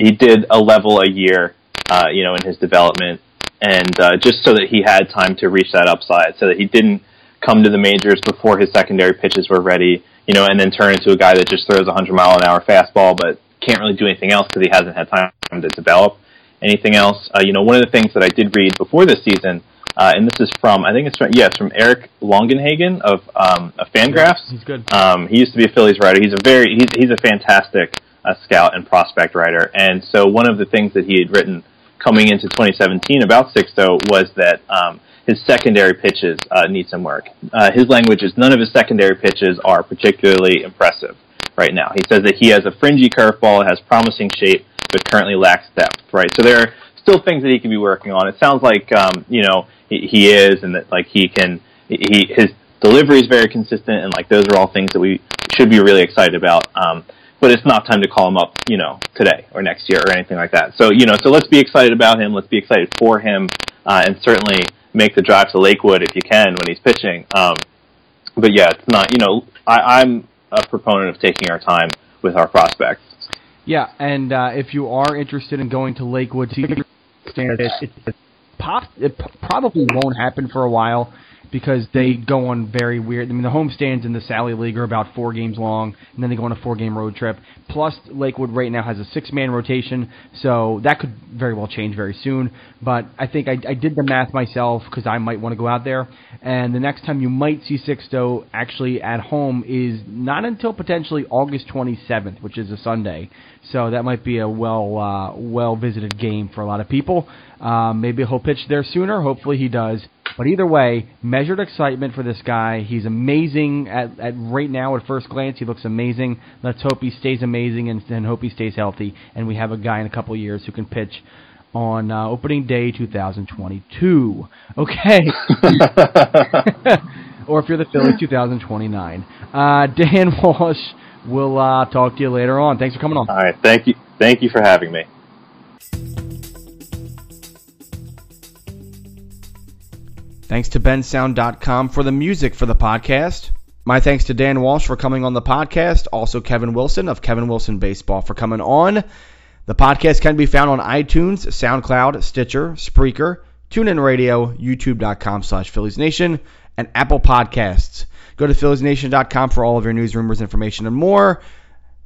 he did a level a year, uh, you know, in his development, and uh, just so that he had time to reach that upside, so that he didn't come to the majors before his secondary pitches were ready, you know, and then turn into a guy that just throws a 100 mile an hour fastball, but can't really do anything else because he hasn't had time to develop anything else. Uh, you know, one of the things that I did read before this season, uh, and this is from, I think it's from, yes, from Eric Longenhagen of, um, of Fangraphs. He's good. Um, he used to be a Phillies writer. He's a very, he's, he's a fantastic uh, scout and prospect writer. And so one of the things that he had written coming into 2017 about Sixto was that, um, his secondary pitches uh, need some work. Uh, his language is none of his secondary pitches are particularly impressive right now. He says that he has a fringy curveball, has promising shape, but currently lacks depth. Right, so there are still things that he can be working on. It sounds like um, you know he, he is, and that like he can. He his delivery is very consistent, and like those are all things that we should be really excited about. Um, but it's not time to call him up, you know, today or next year or anything like that. So you know, so let's be excited about him. Let's be excited for him, uh, and certainly make the drive to Lakewood if you can when he's pitching. Um, but yeah, it's not. You know, I, I'm a proponent of taking our time with our prospects. Yeah, and uh, if you are interested in going to Lakewood, see it, it, it, pop, it probably won't happen for a while because they go on very weird. I mean, the homestands in the Sally League are about four games long, and then they go on a four-game road trip. Plus, Lakewood right now has a six-man rotation, so that could very well change very soon. But I think I, I did the math myself because I might want to go out there. And the next time you might see Sixto actually at home is not until potentially August 27th, which is a Sunday. So that might be a well uh, well visited game for a lot of people. Um, maybe he'll pitch there sooner. Hopefully he does. But either way, measured excitement for this guy. He's amazing at, at right now at first glance. He looks amazing. Let's hope he stays amazing and, and hope he stays healthy. And we have a guy in a couple of years who can pitch on uh, opening day 2022. Okay. or if you're the Phillies, 2029. Uh, Dan Walsh, we'll uh, talk to you later on. Thanks for coming on. All right. Thank you. Thank you for having me. Thanks to bensound.com for the music for the podcast. My thanks to Dan Walsh for coming on the podcast. Also, Kevin Wilson of Kevin Wilson Baseball for coming on. The podcast can be found on iTunes, SoundCloud, Stitcher, Spreaker, TuneIn Radio, YouTube.com slash Phillies Nation, and Apple Podcasts. Go to PhilliesNation.com for all of your news, rumors, information, and more.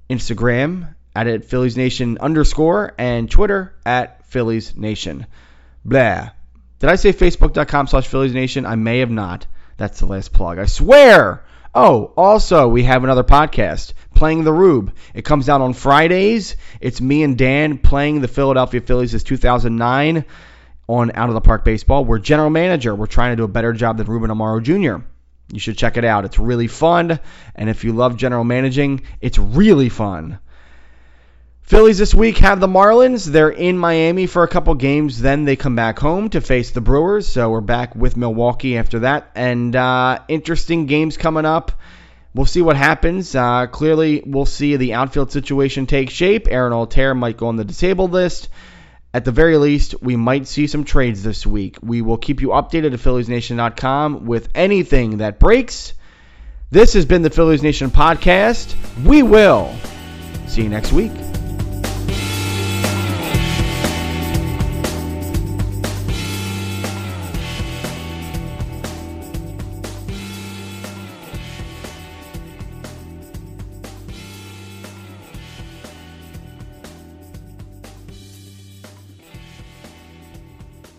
Instagram at it Phillies Nation underscore and Twitter at Phillies Nation. Blah. Did I say Facebook.com slash Phillies Nation? I may have not. That's the last plug. I swear. Oh, also, we have another podcast, Playing the Rube. It comes out on Fridays. It's me and Dan playing the Philadelphia Phillies as 2009 on Out of the Park Baseball. We're general manager. We're trying to do a better job than Ruben Amaro Jr. You should check it out. It's really fun. And if you love general managing, it's really fun. Phillies this week have the Marlins. They're in Miami for a couple games. Then they come back home to face the Brewers. So we're back with Milwaukee after that. And uh, interesting games coming up. We'll see what happens. Uh, clearly, we'll see the outfield situation take shape. Aaron Altherr might go on the disabled list. At the very least, we might see some trades this week. We will keep you updated at PhilliesNation.com with anything that breaks. This has been the Phillies Nation podcast. We will see you next week.